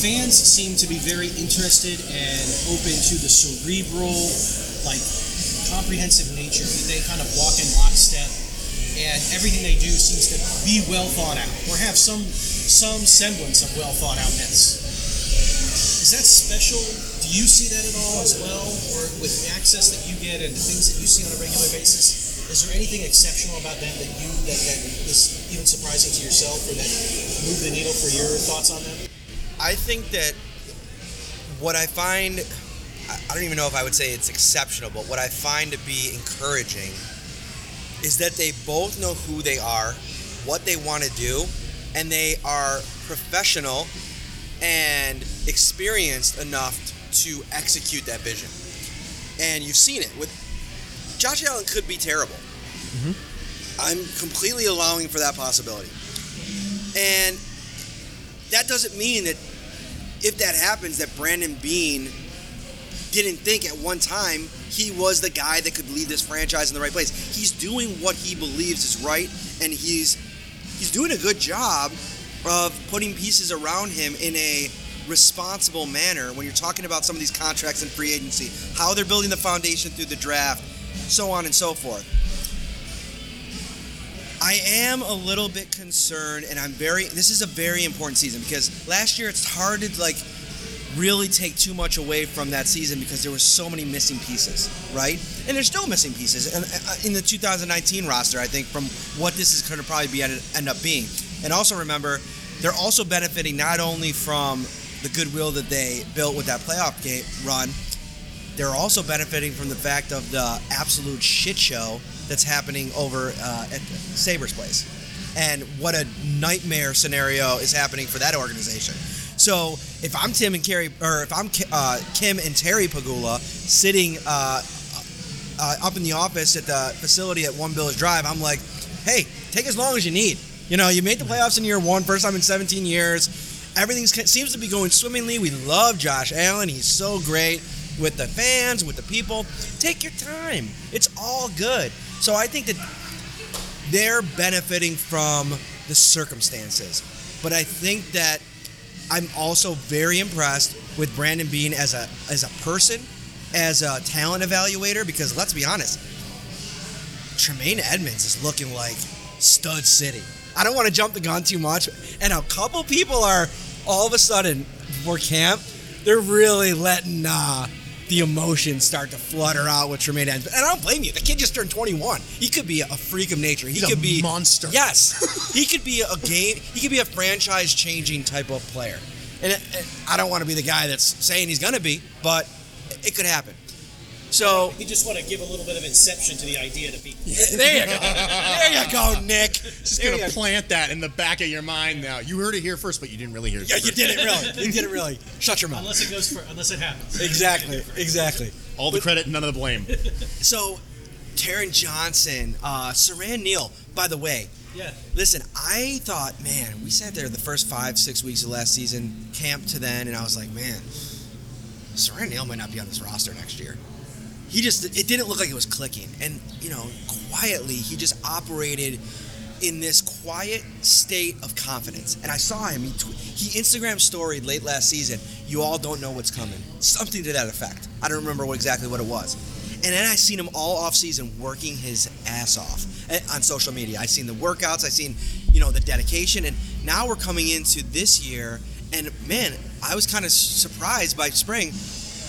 fans seem to be very interested and open to the cerebral, like comprehensive nature. They kind of walk in lockstep, and everything they do seems to be well thought out or have some some semblance of well thought outness. That special? Do you see that at all as well, or with the access that you get and the things that you see on a regular basis? Is there anything exceptional about them that you that, that is even surprising to yourself, or that move the needle for your thoughts on them? I think that what I find, I don't even know if I would say it's exceptional, but what I find to be encouraging is that they both know who they are, what they want to do, and they are professional and experienced enough to execute that vision. And you've seen it with Josh Allen could be terrible. Mm-hmm. I'm completely allowing for that possibility. And that doesn't mean that if that happens, that Brandon Beane didn't think at one time he was the guy that could lead this franchise in the right place. He's doing what he believes is right, and he's he's doing a good job of putting pieces around him in a responsible manner when you're talking about some of these contracts and free agency, how they're building the foundation through the draft, so on and so forth. I am a little bit concerned, and I'm very. This is a very important season because last year it's hard to like really take too much away from that season because there were so many missing pieces, right? And there's still missing pieces and uh, in the 2019 roster. I think from what this is going to probably be end up being, and also remember, they're also benefiting not only from the goodwill that they built with that playoff game run, they're also benefiting from the fact of the absolute shit show that's happening over uh, at Sabres place. And what a nightmare scenario is happening for that organization. So if I'm Tim and Carrie, or if I'm uh, Kim and Terry Pegula sitting uh, uh, up in the office at the facility at One Bills Drive, I'm like, hey, take as long as you need. You know, you made the playoffs in year one, first time in 17 years. Everything seems to be going swimmingly. We love Josh Allen. He's so great with the fans, with the people. Take your time. It's all good. So I think that they're benefiting from the circumstances. But I think that I'm also very impressed with Brandon Beane as a as a person, as a talent evaluator, because let's be honest, Tremaine Edmunds is looking like stud city. I don't want to jump the gun too much, and a couple people are all of a sudden for camp, they're really letting uh, the emotions start to flutter out with Tremaine Edmunds. And I don't blame you. The kid just turned 21. He could be a freak of nature. He He's could a be monster. Yes, *laughs* he could be a game. He could be a franchise-changing type of player. And, and I don't want to be the guy that's saying he's going to be, but it could happen. So You just want to give a little bit of inception to the idea to people. *laughs* there you go. There you go, Nick. Just There gonna you- plant that in the back of your mind now. You heard it here first, but you didn't really hear it. Yeah, you did it really. *laughs* You did it really. Shut your mouth. Unless it goes for, unless it happens. Exactly. Exactly. All the credit, none of the blame. *laughs* So, Taron Johnson, uh, Siran Neal. By the way, Yeah. listen, I thought, man, we sat there the first five, six weeks of last season, camp to then, and I was like, man, Siran Neal might not be on this roster next year. He just, it didn't look like it was clicking. And, you know, quietly, he just operated in this quiet state of confidence. And I saw him, he, tw- he Instagram storied late last season, you all don't know what's coming. Something to that effect. I don't remember what, exactly what it was. And then I seen him all off season working his ass off eh, on social media. I seen the workouts, I seen, you know, the dedication, and now we're coming into this year, and man, I was kind of surprised by spring.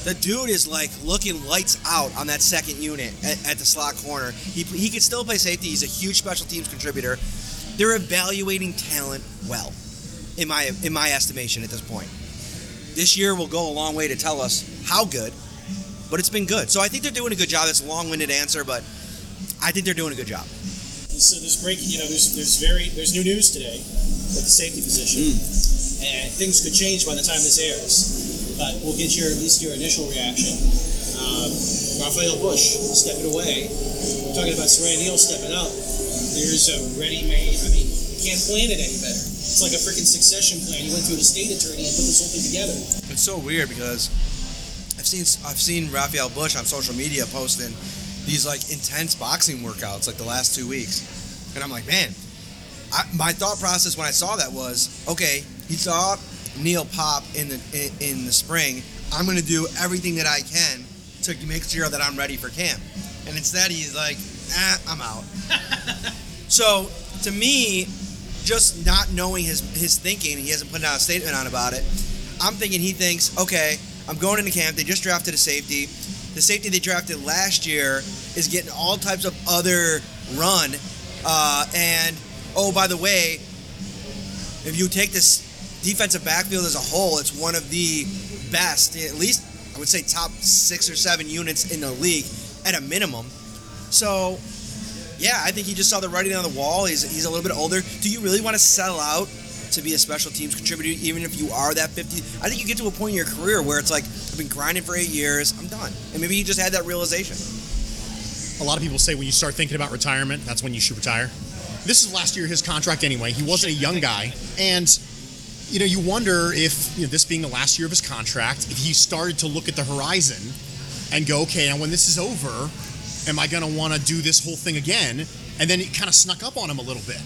The dude is like looking lights out on that second unit at, at the slot corner. He, he could still play safety. He's a huge special teams contributor. They're evaluating talent well, in my in my estimation at this point. This year will go a long way to tell us how good, but it's been good. So I think they're doing a good job. That's a long-winded answer, but I think they're doing a good job. So there's breaking, you know, there's there's very there's new news today with the safety position, mm. and things could change by the time this airs. But we'll get your at least your initial reaction. Um, Rafael Bush stepping away. Talking about Siran Neal stepping up. There's a ready-made. I mean, you can't plan it any better. It's like a freaking succession plan. You went through the state attorney and put this whole thing together. It's so weird because I've seen I've seen Rafael Bush on social media posting these like intense boxing workouts like the last two weeks, and I'm like, man, I, my thought process when I saw that was, okay, he saw Neal pop in the in, in the spring. I'm gonna do everything that I can to make sure that I'm ready for camp, and instead he's like, ah, I'm out. *laughs* so to me, just not knowing his his thinking, he hasn't put out a statement on about it. I'm thinking he thinks, okay, I'm going into camp. They just drafted a safety. The safety they drafted last year is getting all types of other run. Uh, and oh, by the way, if you take this defensive backfield as a whole, it's one of the best, at least I would say top six or seven units in the league at a minimum. So, yeah, I think he just saw the writing on the wall. He's, he's a little bit older. Do you really want to sell out to be a special teams contributor, even if you are that 50? I think you get to a point in your career where it's like, I've been grinding for eight years, I'm done. And maybe he just had that realization. a lot of people say when you start thinking about retirement, that's when you should retire. This is last year his contract anyway. He wasn't a young guy, and you know you wonder if you know, this being the last year of his contract, if he started to look at the horizon and go, okay, now when this is over, am I going to want to do this whole thing again? And then it kind of snuck up on him a little bit.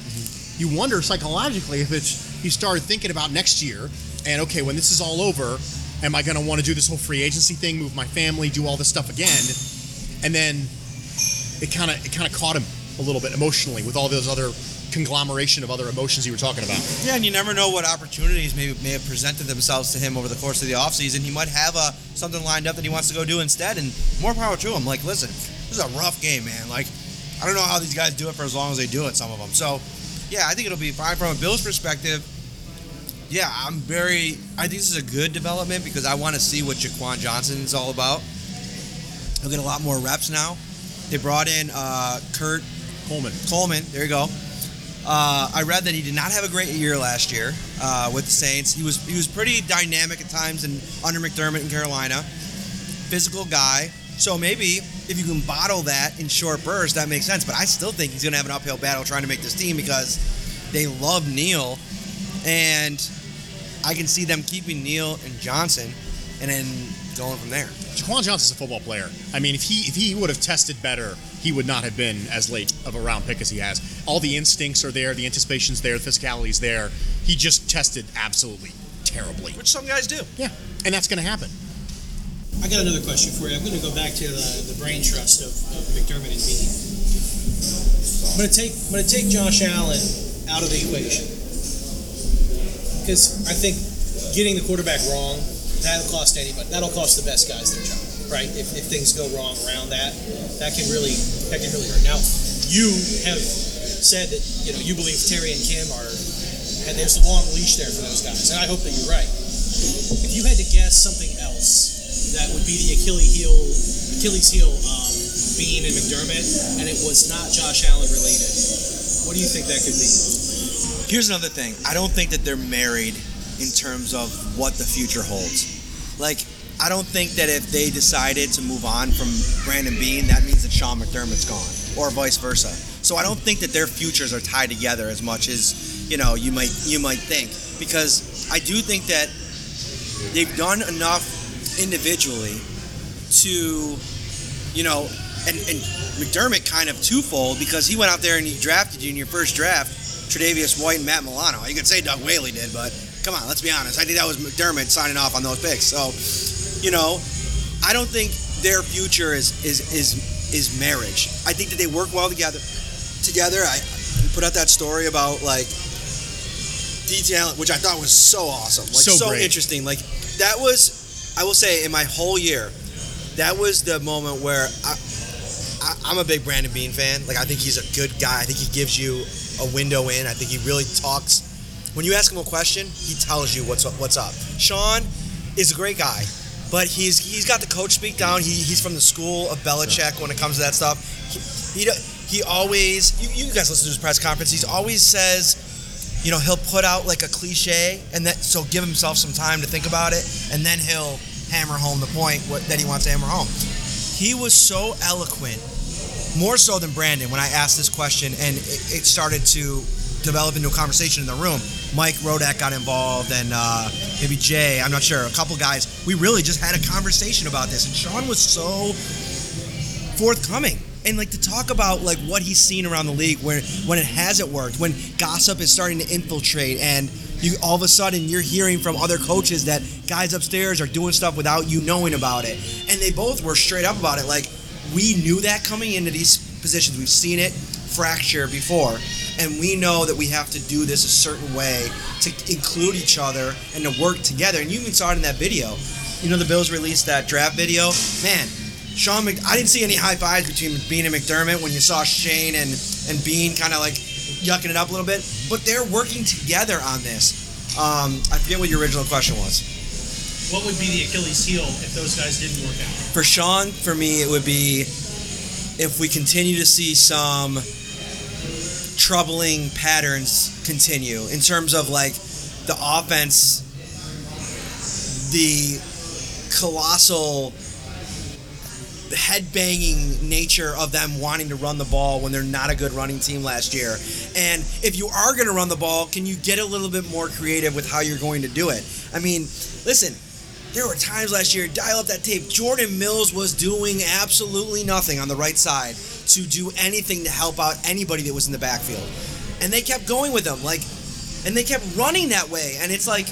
You wonder psychologically if it's he started thinking about next year and okay, when this is all over, am I going to want to do this whole free agency thing, move my family, do all this stuff again? And then it kind of it kind of caught him a little bit emotionally with all those other conglomeration of other emotions you were talking about. Yeah, and you never know what opportunities may, may have presented themselves to him over the course of the offseason. He might have a, something lined up that he wants to go do instead, and more power to him. Like, listen, this is a rough game, man. Like, I don't know how these guys do it for as long as they do it, some of them. So, yeah, I think it'll be fine from a Bills perspective. Yeah, I'm very. I think this is a good development because I want to see what Jaquan Johnson is all about. He'll get a lot more reps now. They brought in uh, Kurt Coleman. Coleman, there you go. Uh, I read that he did not have a great year last year uh, with the Saints. He was he was pretty dynamic at times under McDermott in Carolina. Physical guy. So maybe if you can bottle that in short bursts, that makes sense. But I still think he's going to have an uphill battle trying to make this team because they love Neal, and I can see them keeping Neal and Johnson, and then going from there. Jaquan Johnson's a football player. I mean, if he if he would have tested better, he would not have been as late of a round pick as he has. All the instincts are there, the anticipation's there, the physicality's there. He just tested absolutely terribly. Which some guys do. Yeah, and that's going to happen. I got another question for you. I'm going to go back to the, the brain trust of, of McDermott and Beane. I'm going to take I'm going to take Josh Allen out of the equation because I think getting the quarterback wrong that'll cost anybody. That'll cost the best guys their job, right? If, if things go wrong around that, that can really that can really hurt. Now, you have said that you know you believe Terry and Kim are, and there's a long leash there for those guys, and I hope that you're right. If you had to guess something else that would be the Achilles heel, Achilles heel Beane and McDermott, and it was not Josh Allen related, what do you think that could be? Here's another thing. I don't think that they're married in terms of what the future holds. Like, I don't think that if they decided to move on from Brandon Beane, that means that Sean McDermott's gone, or vice versa. So I don't think that their futures are tied together as much as you know you might you might think, because I do think that they've done enough individually to, you know, and, and McDermott kind of twofold because he went out there and he drafted you in your first draft, Tre'Davious White and Matt Milano. You could say Doug Whaley did, but come on, let's be honest. I think that was McDermott signing off on those picks. So, you know, I don't think their future is is is is marriage. I think that they work well together. Together, I put out that story about like detail, which I thought was so awesome, like So so, interesting. Like that was, I will say, in my whole year, that was the moment where I, I, I'm a big Brandon Beane fan. Like I think he's a good guy. I think he gives you a window in. I think he really talks. When you ask him a question, he tells you what's up, what's up. Sean is a great guy, but he's he's got the coach speak down. He, he's from the school of Belichick when it comes to that stuff. He he, he always you, you guys listen to his press conference. He always says you know, he'll put out like a cliche, and that so give himself some time to think about it, and then he'll hammer home the point what, that he wants to hammer home. He was so eloquent, more so than Brandon, when I asked this question, and it, it started to develop into a conversation in the room. Mike Rodak got involved, and uh, maybe Jay, I'm not sure, a couple guys. We really just had a conversation about this, and Sean was so forthcoming. And like to talk about like what he's seen around the league when when it hasn't worked when gossip is starting to infiltrate and you all of a sudden you're hearing from other coaches that guys upstairs are doing stuff without you knowing about it. And they both were straight up about it. Like we knew that coming into these positions. We've seen it fracture before and we know that we have to do this a certain way to include each other and to work together and you even saw it in that video you know the bills released that draft video man Sean, Mc, I didn't see any high fives between Beane and McDermott when you saw Shane and and Beane kind of like yucking it up a little bit, but they're working together on this. Um, I forget what your original question was. What would be the Achilles heel if those guys didn't work out? For Sean, for me, it would be if we continue to see some troubling patterns continue in terms of like the offense, the colossal the head banging nature of them wanting to run the ball when they're not a good running team last year. And if you are going to run the ball, can you get a little bit more creative with how you're going to do it? I mean, listen, there were times last year, dial up that tape, Jordan Mills was doing absolutely nothing on the right side to do anything to help out anybody that was in the backfield. And they kept going with him, like, and they kept running that way. And it's like,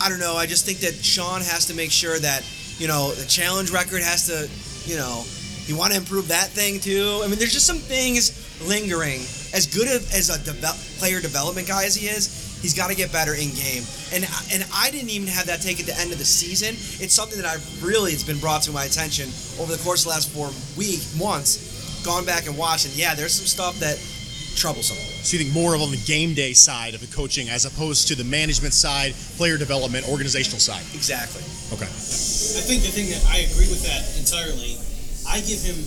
I don't know, I just think that Sean has to make sure that, you know, the challenge record has to, you know, you want to improve that thing too. I mean, there's just some things lingering. As good as a deve- player development guy as he is, he's got to get better in game. And and I didn't even have that take at the end of the season. It's something that I really it's been brought to my attention over the course of the last four week months. Gone back and watched, and yeah, there's some stuff that troublesome. So you think more of on the game day side of the coaching as opposed to the management side, player development, organizational side? Exactly. Okay. I think the thing that I agree with that entirely. I give him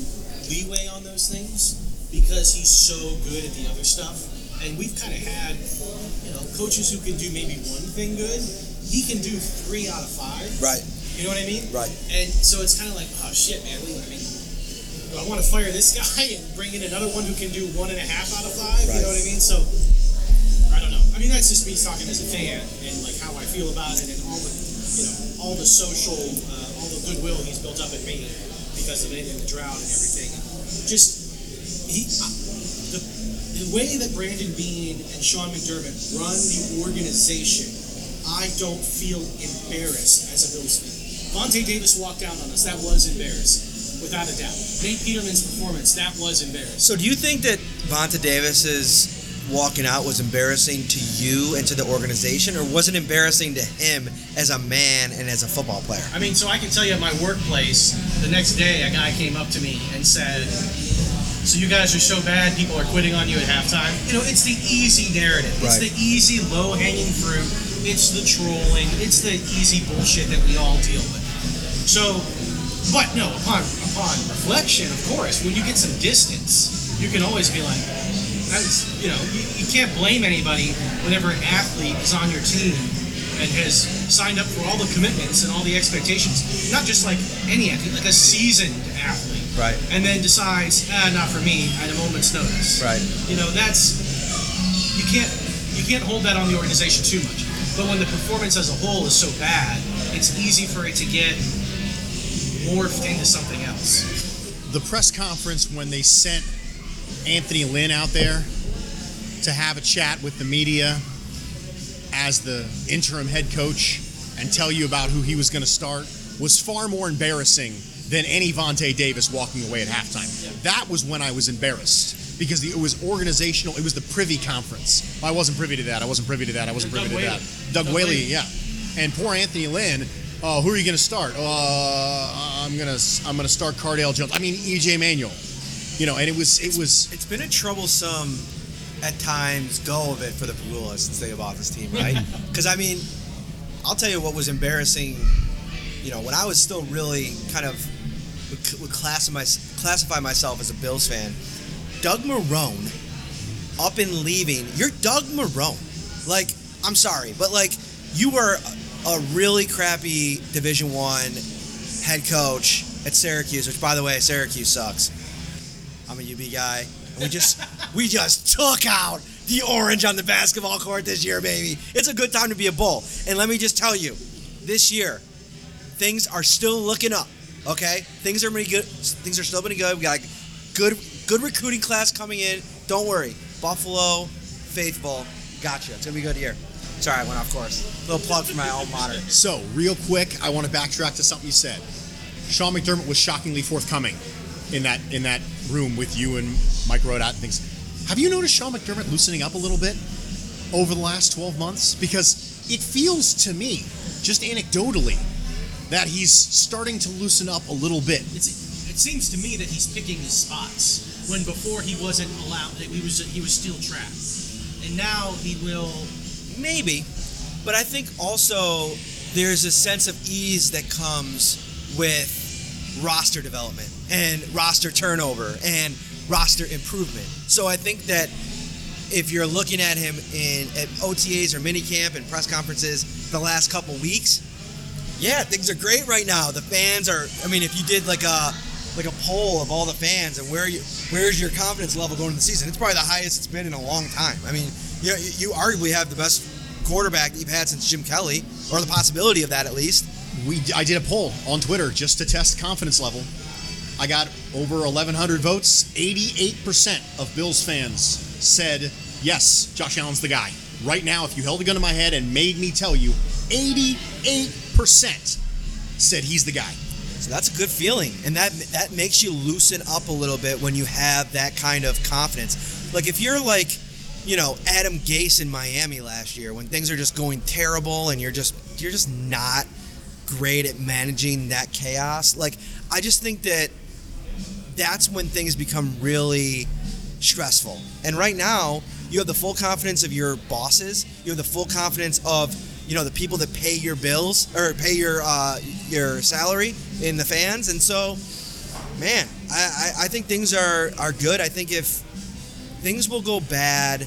leeway on those things because he's so good at the other stuff, and we've kind of had, you know, coaches who can do maybe one thing good. He can do three out of five. Right. You know what I mean? Right. And so it's kind of like, oh shit, man. We, I mean, do I want to fire this *laughs* guy and bring in another one who can do one and a half out of five? You know what I mean? So I don't know. I mean, that's just me talking as a fan and like how I feel about it and all the, you know, all the social, uh, all the goodwill he's built up in me because of it and the drought and everything. Just he, uh, the, the way that Brandon Beane and Sean McDermott run the organization, I don't feel embarrassed as a Bills fan. Vontae Davis walked out on us. That was embarrassing, without a doubt. Nate Peterman's performance, that was embarrassing. So do you think that Vontae Davis's walking out was embarrassing to you and to the organization, or was it embarrassing to him as a man and as a football player? I mean, so I can tell you at my workplace, the next day a guy came up to me and said, So you guys are so bad, people are quitting on you at halftime? You know, it's the easy narrative. It's Right. the easy, low hanging fruit. It's the trolling. It's the easy bullshit that we all deal with. So, but no, upon upon reflection, of course, when you get some distance, you can always be like, that's, you know, you, you can't blame anybody whenever an athlete is on your team and has signed up for all the commitments and all the expectations. Not just like any athlete, like a seasoned athlete. Right. And then decides, ah, not for me at a moment's notice. Right. You know, that's you can't you can't hold that on the organization too much. But when the performance as a whole is so bad, it's easy for it to get morphed into something else. The press conference when they sent Anthony Lynn out there to have a chat with the media as the interim head coach and tell you about who he was going to start was far more embarrassing than any Vontae Davis walking away at halftime. That was when I was embarrassed because it was organizational. It was the privy conference. I wasn't privy to that. I wasn't privy to that. I wasn't Doug privy to Whaley. that. Doug, Doug Whaley, Whaley. yeah. And poor Anthony Lynn. Uh, who are you going to start? Uh, I'm gonna I'm gonna start Cardale Jones. I mean EJ Manuel. You know, and it was it was It's been a troublesome, at times, go of it for the Pegulas since they bought this team, right? *laughs* Because I mean, I'll tell you what was embarrassing. You know, when I was still really kind of would classify, classify myself as a Bills fan, Doug Marrone, up and leaving. You're Doug Marrone. Like, I'm sorry, but like, you were a, really crappy Division One head coach at Syracuse, which, by the way, Syracuse sucks. I'm a UB guy. We just we just took out the orange on the basketball court this year, baby. It's a good time to be a bull. And let me just tell you, this year, things are still looking up. Okay, things are pretty good. Things are still pretty good. We got good good recruiting class coming in. Don't worry, Buffalo faithful. Gotcha. It's gonna be a good year. Sorry, I went off course. Little plug for my alma mater. so real quick. I want to backtrack to something you said. Sean McDermott was shockingly forthcoming in that in that room with you and Mike Rodak and things. Have you noticed Sean McDermott loosening up a little bit over the last 12 months? Because it feels to me, just anecdotally, that he's starting to loosen up a little bit. It's, it seems to me that he's picking his spots when before he wasn't allowed. He was he was still trapped, and now he will. Maybe, but I think also there's a sense of ease that comes with roster development and roster turnover and roster improvement. So I think that if you're looking at him in at OTAs or minicamp and press conferences the last couple weeks, yeah, things are great right now. The fans are. I mean, if you did like a like a poll of all the fans and where you where's your confidence level going into the season, it's probably the highest it's been in a long time. I mean, you know, you, you arguably have the best quarterback that you've had since Jim Kelly, or the possibility of that at least. We I did a poll on Twitter just to test confidence level. I got over 1,100 votes. 88% of Bills fans said yes, Josh Allen's the guy. Right now, if you held a gun to my head and made me tell you, 88% said he's the guy. So that's a good feeling, and that that makes you loosen up a little bit when you have that kind of confidence. Like if you're like, you know, Adam Gase in Miami last year, when things are just going terrible and you're just you're just not great at managing that chaos. Like I just think that that's when things become really stressful. And right now, you have the full confidence of your bosses. You have the full confidence of you know the people that pay your bills or pay your uh, your salary in the fans. And so, man, I, I, I think things are are good. I think if things will go bad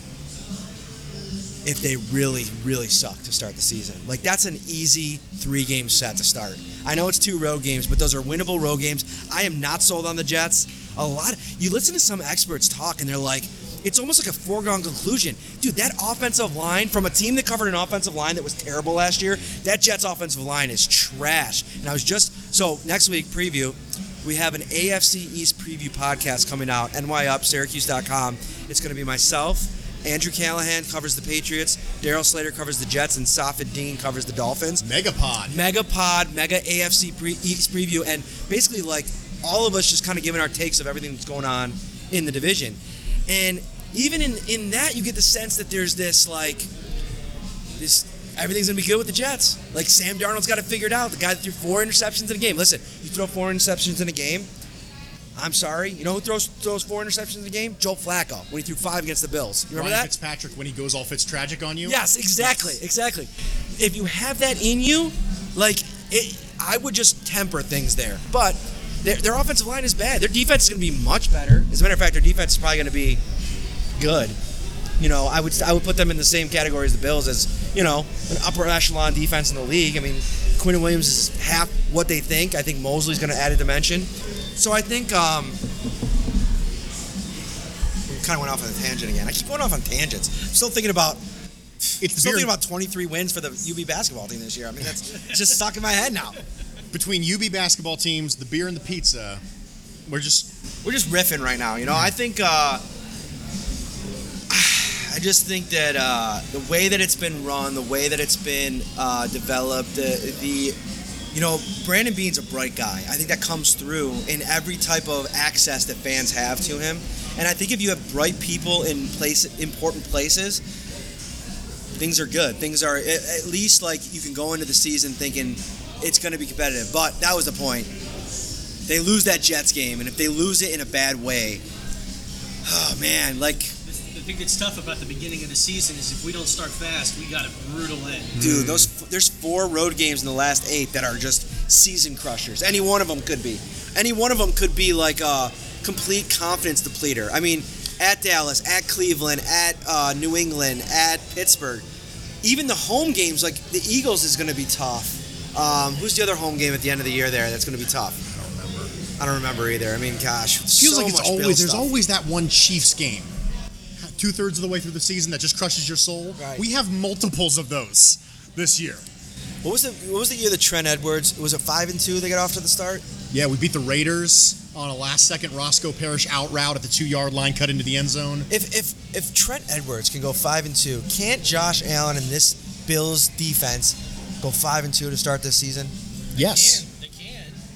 if they really really suck to start the season. Like that's an easy three game set to start. I know it's two road games, but those are winnable road games. I am not sold on the Jets. A lot. You listen to some experts talk, and they're like, it's almost like a foregone conclusion. Dude, that offensive line from a team that covered an offensive line that was terrible last year, that Jets offensive line is trash. And I was just so next week preview, we have an AFC East preview podcast coming out, nyupsyracuse.com. It's going to be myself, Andrew Callahan covers the Patriots, Darryl Slater covers the Jets, and Safid Deen covers the Dolphins. Megapod. Megapod, Mega AFC pre- East preview, and basically like all of us just kind of giving our takes of everything that's going on in the division. And even in, in that, you get the sense that there's this like this everything's gonna be good with the Jets. Like Sam Darnold's got to figure it figured out. The guy that threw four interceptions in a game. Listen, you throw four interceptions in a game. I'm sorry. You know who throws throws four interceptions in a game? Joe Flacco when he threw five against the Bills. You remember Ryan that? Fitzpatrick when he goes all Fitz tragic on you. Yes, exactly, exactly. If you have that in you, like it, I would just temper things there. But their, their offensive line is bad. Their defense is going to be much better. As a matter of fact, their defense is probably going to be good. You know, I would I would put them in the same category as the Bills as you know an upper echelon defense in the league. I mean, Quinn Williams is half what they think. I think Mosley's going to add a dimension. So I think um, kind of went off on a tangent again. I keep going off on tangents. I'm still thinking about It's still thinking about 23 wins for the UB basketball team this year. I mean, that's just stuck in my head now. between UB basketball teams, the beer and the pizza. We're just We're just riffing right now. You know, I think uh, I just think that uh, the way that it's been run, the way that it's been uh, developed, the, the you know, Brandon Beane's a bright guy. I think that comes through in every type of access that fans have to him. And I think if you have bright people in place, important places, things are good. Things are at least like you can go into the season thinking it's going to be competitive. But that was the point. They lose that Jets game, and if they lose it in a bad way, oh man, like The thing that's tough about the beginning of the season is if we don't start fast, we got a brutal end. dude, those there's four road games in the last eight that are just season crushers. Any one of them could be. Any one of them could be like a complete confidence depleter. I mean, at Dallas, at Cleveland, at uh, New England, at Pittsburgh. Even the home games, like the Eagles, is going to be tough. Um, who's the other home game at the end of the year there that's going to be tough? I don't remember. I don't remember either. I mean, gosh, feels so like it's much always there's stuff. always that one Chiefs game, two thirds of the way through the season that just crushes your soul. Right. We have multiples of those this year. What was the What was the year that Trent Edwards was it five and two? They got off to the start. Yeah, we beat the Raiders on a last second Roscoe Parrish out route at the two yard line, cut into the end zone. If if if Trent Edwards can go five and two, can't Josh Allen and this Bills defense go five and two to start this season? Yes.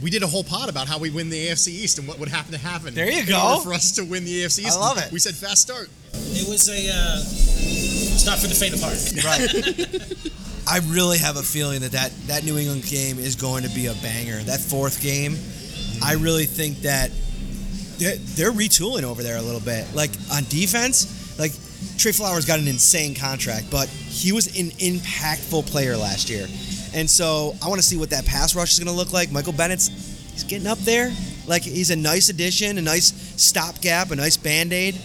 They can. We did a whole pod about how we win the AFC East and what would happen to happen. There you in go. order For us to win the AFC East, I love it. We said fast start. It was a. Uh, it's not for the faint of heart. Right. *laughs* I really have a feeling that, that that New England game is going to be a banger. That fourth game, I really think that they're, they're retooling over there a little bit. Like on defense, like Trey Flowers got an insane contract, but he was an impactful player last year. And so I want to see what that pass rush is going to look like. Michael Bennett's he's getting up there. Like he's a nice addition, a nice stopgap, a nice band-aid.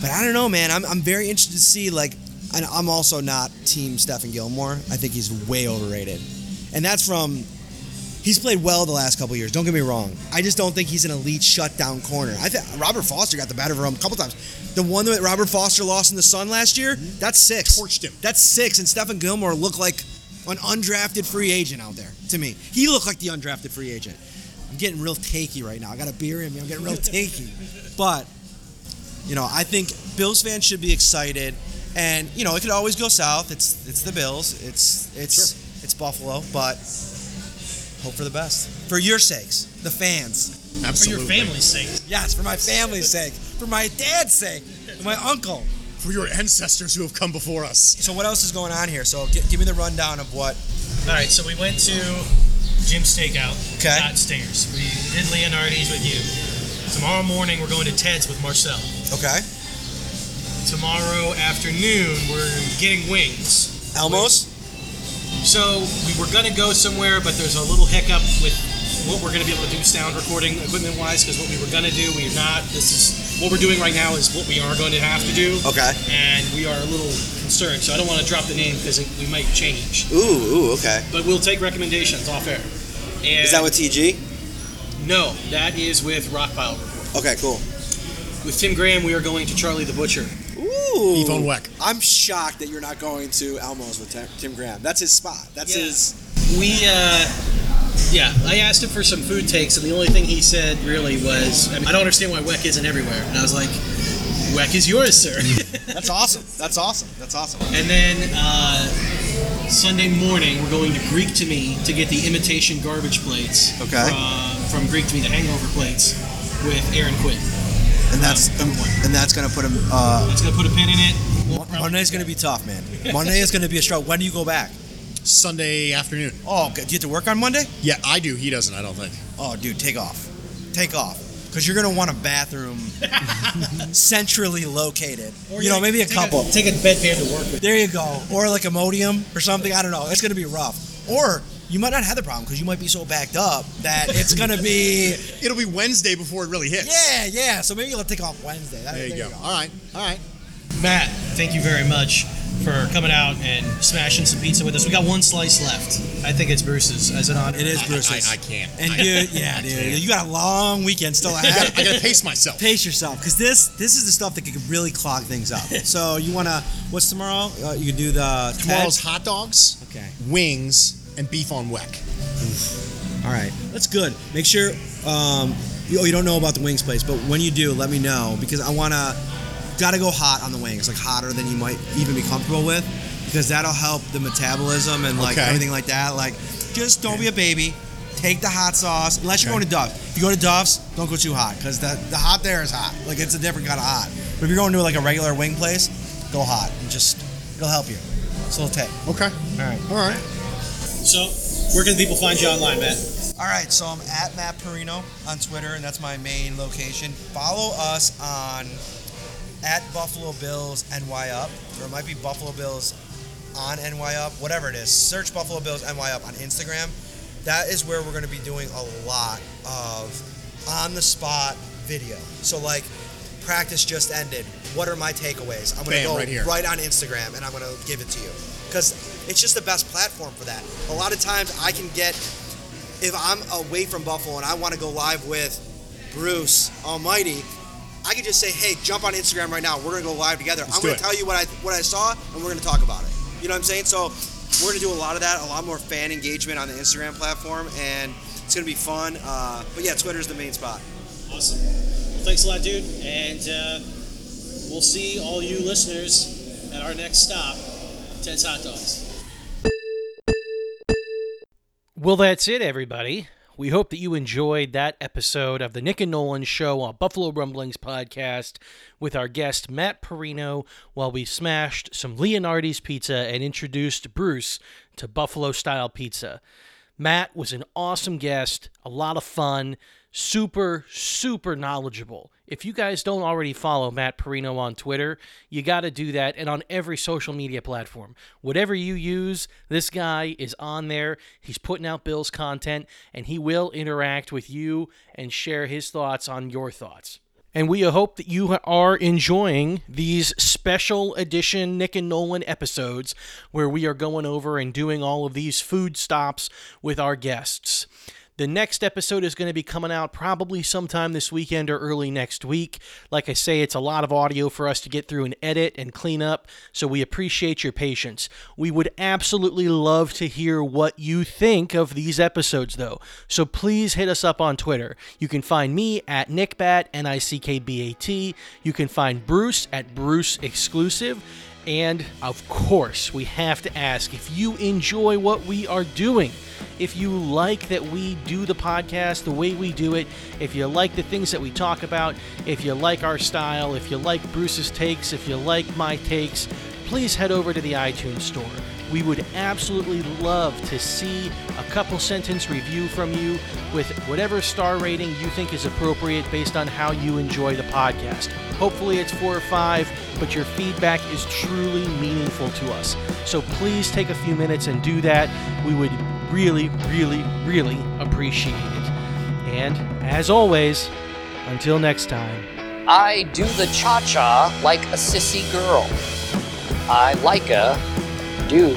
But I don't know, man. I'm, I'm very interested to see like I'm also not team Stephon Gilmore. I think he's way overrated. And that's from He's played well the last couple years. Don't get me wrong. I just don't think he's an elite shutdown corner. I think Robert Foster got the better of him a couple times. The one that Robert Foster lost in the Sun last year, mm-hmm. that's six. Torched him. That's six. And Stephon Gilmore looked like an undrafted free agent out there to me. He looked like the undrafted free agent. I'm getting real takey right now. I got a beer in me. I'm getting real *laughs* takey. But you know, I think Bills fans should be excited, and you know, it could always go south. It's it's the Bills. It's it's it's Buffalo, but hope for the best for your sakes, the fans. For your family's sake. Yes, for my family's sake, for my dad's sake, for my uncle. For your ancestors who have come before us. So what else is going on here? So gi- give me the rundown of what. All right, so we went to Jim's SteakOut. Okay. Got stairs. We did Leonardi's with you. Tomorrow morning we're going to Ted's with Marcel. Okay. Tomorrow afternoon we're getting wings. Elmos. So we were gonna go somewhere, but there's a little hiccup with what we're gonna be able to do sound recording equipment wise. Because what we were gonna do, we're not. This is what we're doing right now is what we are going to have to do. Okay. And we are a little concerned, so I don't want to drop the name because we might change. Ooh, ooh, okay. But we'll take recommendations off air. And Is that with TG? No, that is with Rockpile Report. Okay, cool. With Tim Graham, we are going to Charlie the Butcher. Ooh. Beef on Weck. I'm shocked that you're not going to Elmos with Tim- Tim Graham. That's his spot. That's Yeah. his. We, uh, yeah, I asked him for some food takes, and the only thing he said really was, I, mean, I don't understand why Weck isn't everywhere. And I was like, Weck is yours, sir. *laughs* That's awesome. That's awesome. That's awesome. and then uh, Sunday morning, we're going to Greek to Me to get the imitation garbage plates. Okay. From, from Greek to Me, the hangover plates with Aaron Quinn. And that's Um, and that's gonna put him. Uh, It's going to put a pin in it. We'll Monday's gonna be tough, man. Monday is gonna be a struggle. When do you go back? Sunday afternoon. Oh, okay. do you have to work on Monday? Yeah, I do. He doesn't, I don't think. Oh, dude, take off. Take off. Because you're gonna want a bathroom *laughs* centrally located. you know, maybe a take couple. take a bedpan to work with. There you go. Or like Imodium or something. I don't know. It's gonna be rough. Or you might not have the problem because you might be so backed up that it's gonna be. *laughs* It'll be Wednesday before it really hits. Yeah, yeah. So maybe you'll take off Wednesday. That- There you go. All right. All right. Matt, thank you very much for coming out and smashing some pizza with us. We got one slice left. I think it's Bruce's as an honor. It is I- Bruce's. I, I can't. And I- dude, yeah, *laughs* dude, can't. you got a long weekend still *laughs* I ahead. gotta, I gotta pace myself. Pace yourself, because this this is the stuff that could really clog things up. *laughs* So you wanna what's tomorrow? Uh, you can do the Tomorrow's Ted? hot dogs, Okay. wings, and beef on weck. All right, that's good. Make sure. Um, you, oh, you don't know about the wings place, but when you do, let me know because I wanna. Got to go hot on the wings, like hotter than you might even be comfortable with, because that'll help the metabolism and like Okay. everything like that. Like, just don't be a baby. Take the hot sauce, unless you're Okay. going to Duff. If you go to Duff's, don't go too hot, because the the hot there is hot. Like it's a different kind of hot. But if you're going to like a regular wing place, go hot and just it'll help you. It's a little tip. Okay. All right. All right. So, where can people find you online, Matt? All right, so I'm at Matt Parrino on Twitter, and that's my main location. Follow us on at Buffalo Bills NY Up, or it might be Buffalo Bills on NY Up, whatever it is. Search Buffalo Bills NY Up on Instagram. That is where we're going to be doing a lot of on the spot video. So like practice just ended. What are my takeaways? I'm going to go right here. right on Instagram and I'm going to give it to you because it's just the best platform for that. A lot of times I can get if I'm away from Buffalo and I want to go live with Bruce Almighty, I could just say, "Hey, jump on Instagram right now. We're gonna go live together. I'm gonna it. tell you what I what I saw, and we're gonna talk about it." You know what I'm saying? So we're gonna do a lot of that, a lot more fan engagement on the Instagram platform, and it's gonna be fun. Uh, but yeah, Twitter's the main spot. Awesome. Well, thanks a lot, dude. And uh, we'll see all you listeners at our next stop, Ted's Hot Dogs. Well, that's it, everybody. We hope that you enjoyed that episode of the Nick and Nolan Show on Buffalo Rumblings podcast with our guest Matt Parrino while we smashed some Leonardi's pizza and introduced Bruce to Buffalo style pizza. Matt was an awesome guest, a lot of fun, super, super knowledgeable. If you guys don't already follow Matt Parrino on Twitter, you got to do that and on every social media platform. Whatever you use, this guy is on there. He's putting out Bill's content and he will interact with you and share his thoughts on your thoughts. And we hope that you are enjoying these special edition Nick and Nolan episodes where we are going over and doing all of these food stops with our guests. The next episode is going to be coming out probably sometime this weekend or early next week. Like I say, it's a lot of audio for us to get through and edit and clean up, so we appreciate your patience. We would absolutely love to hear what you think of these episodes, though. So please hit us up on Twitter. You can find me at Nickbat, N I C K B A T. You can find Bruce at Bruce Exclusive. And of course, we have to ask if you enjoy what we are doing if you like that we do the podcast the way we do it, if you like the things that we talk about, if you like our style, if you like Bruce's takes, if you like my takes, please head over to the iTunes store. We would absolutely love to see a couple sentence review from you with whatever star rating you think is appropriate based on how you enjoy the podcast. Hopefully, it's four or five, but your feedback is truly meaningful to us. So please take a few minutes and do that. We would really, really, really appreciate it. And as always, until next time. I do the cha cha like a sissy girl. I like a do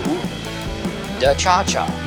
the cha cha.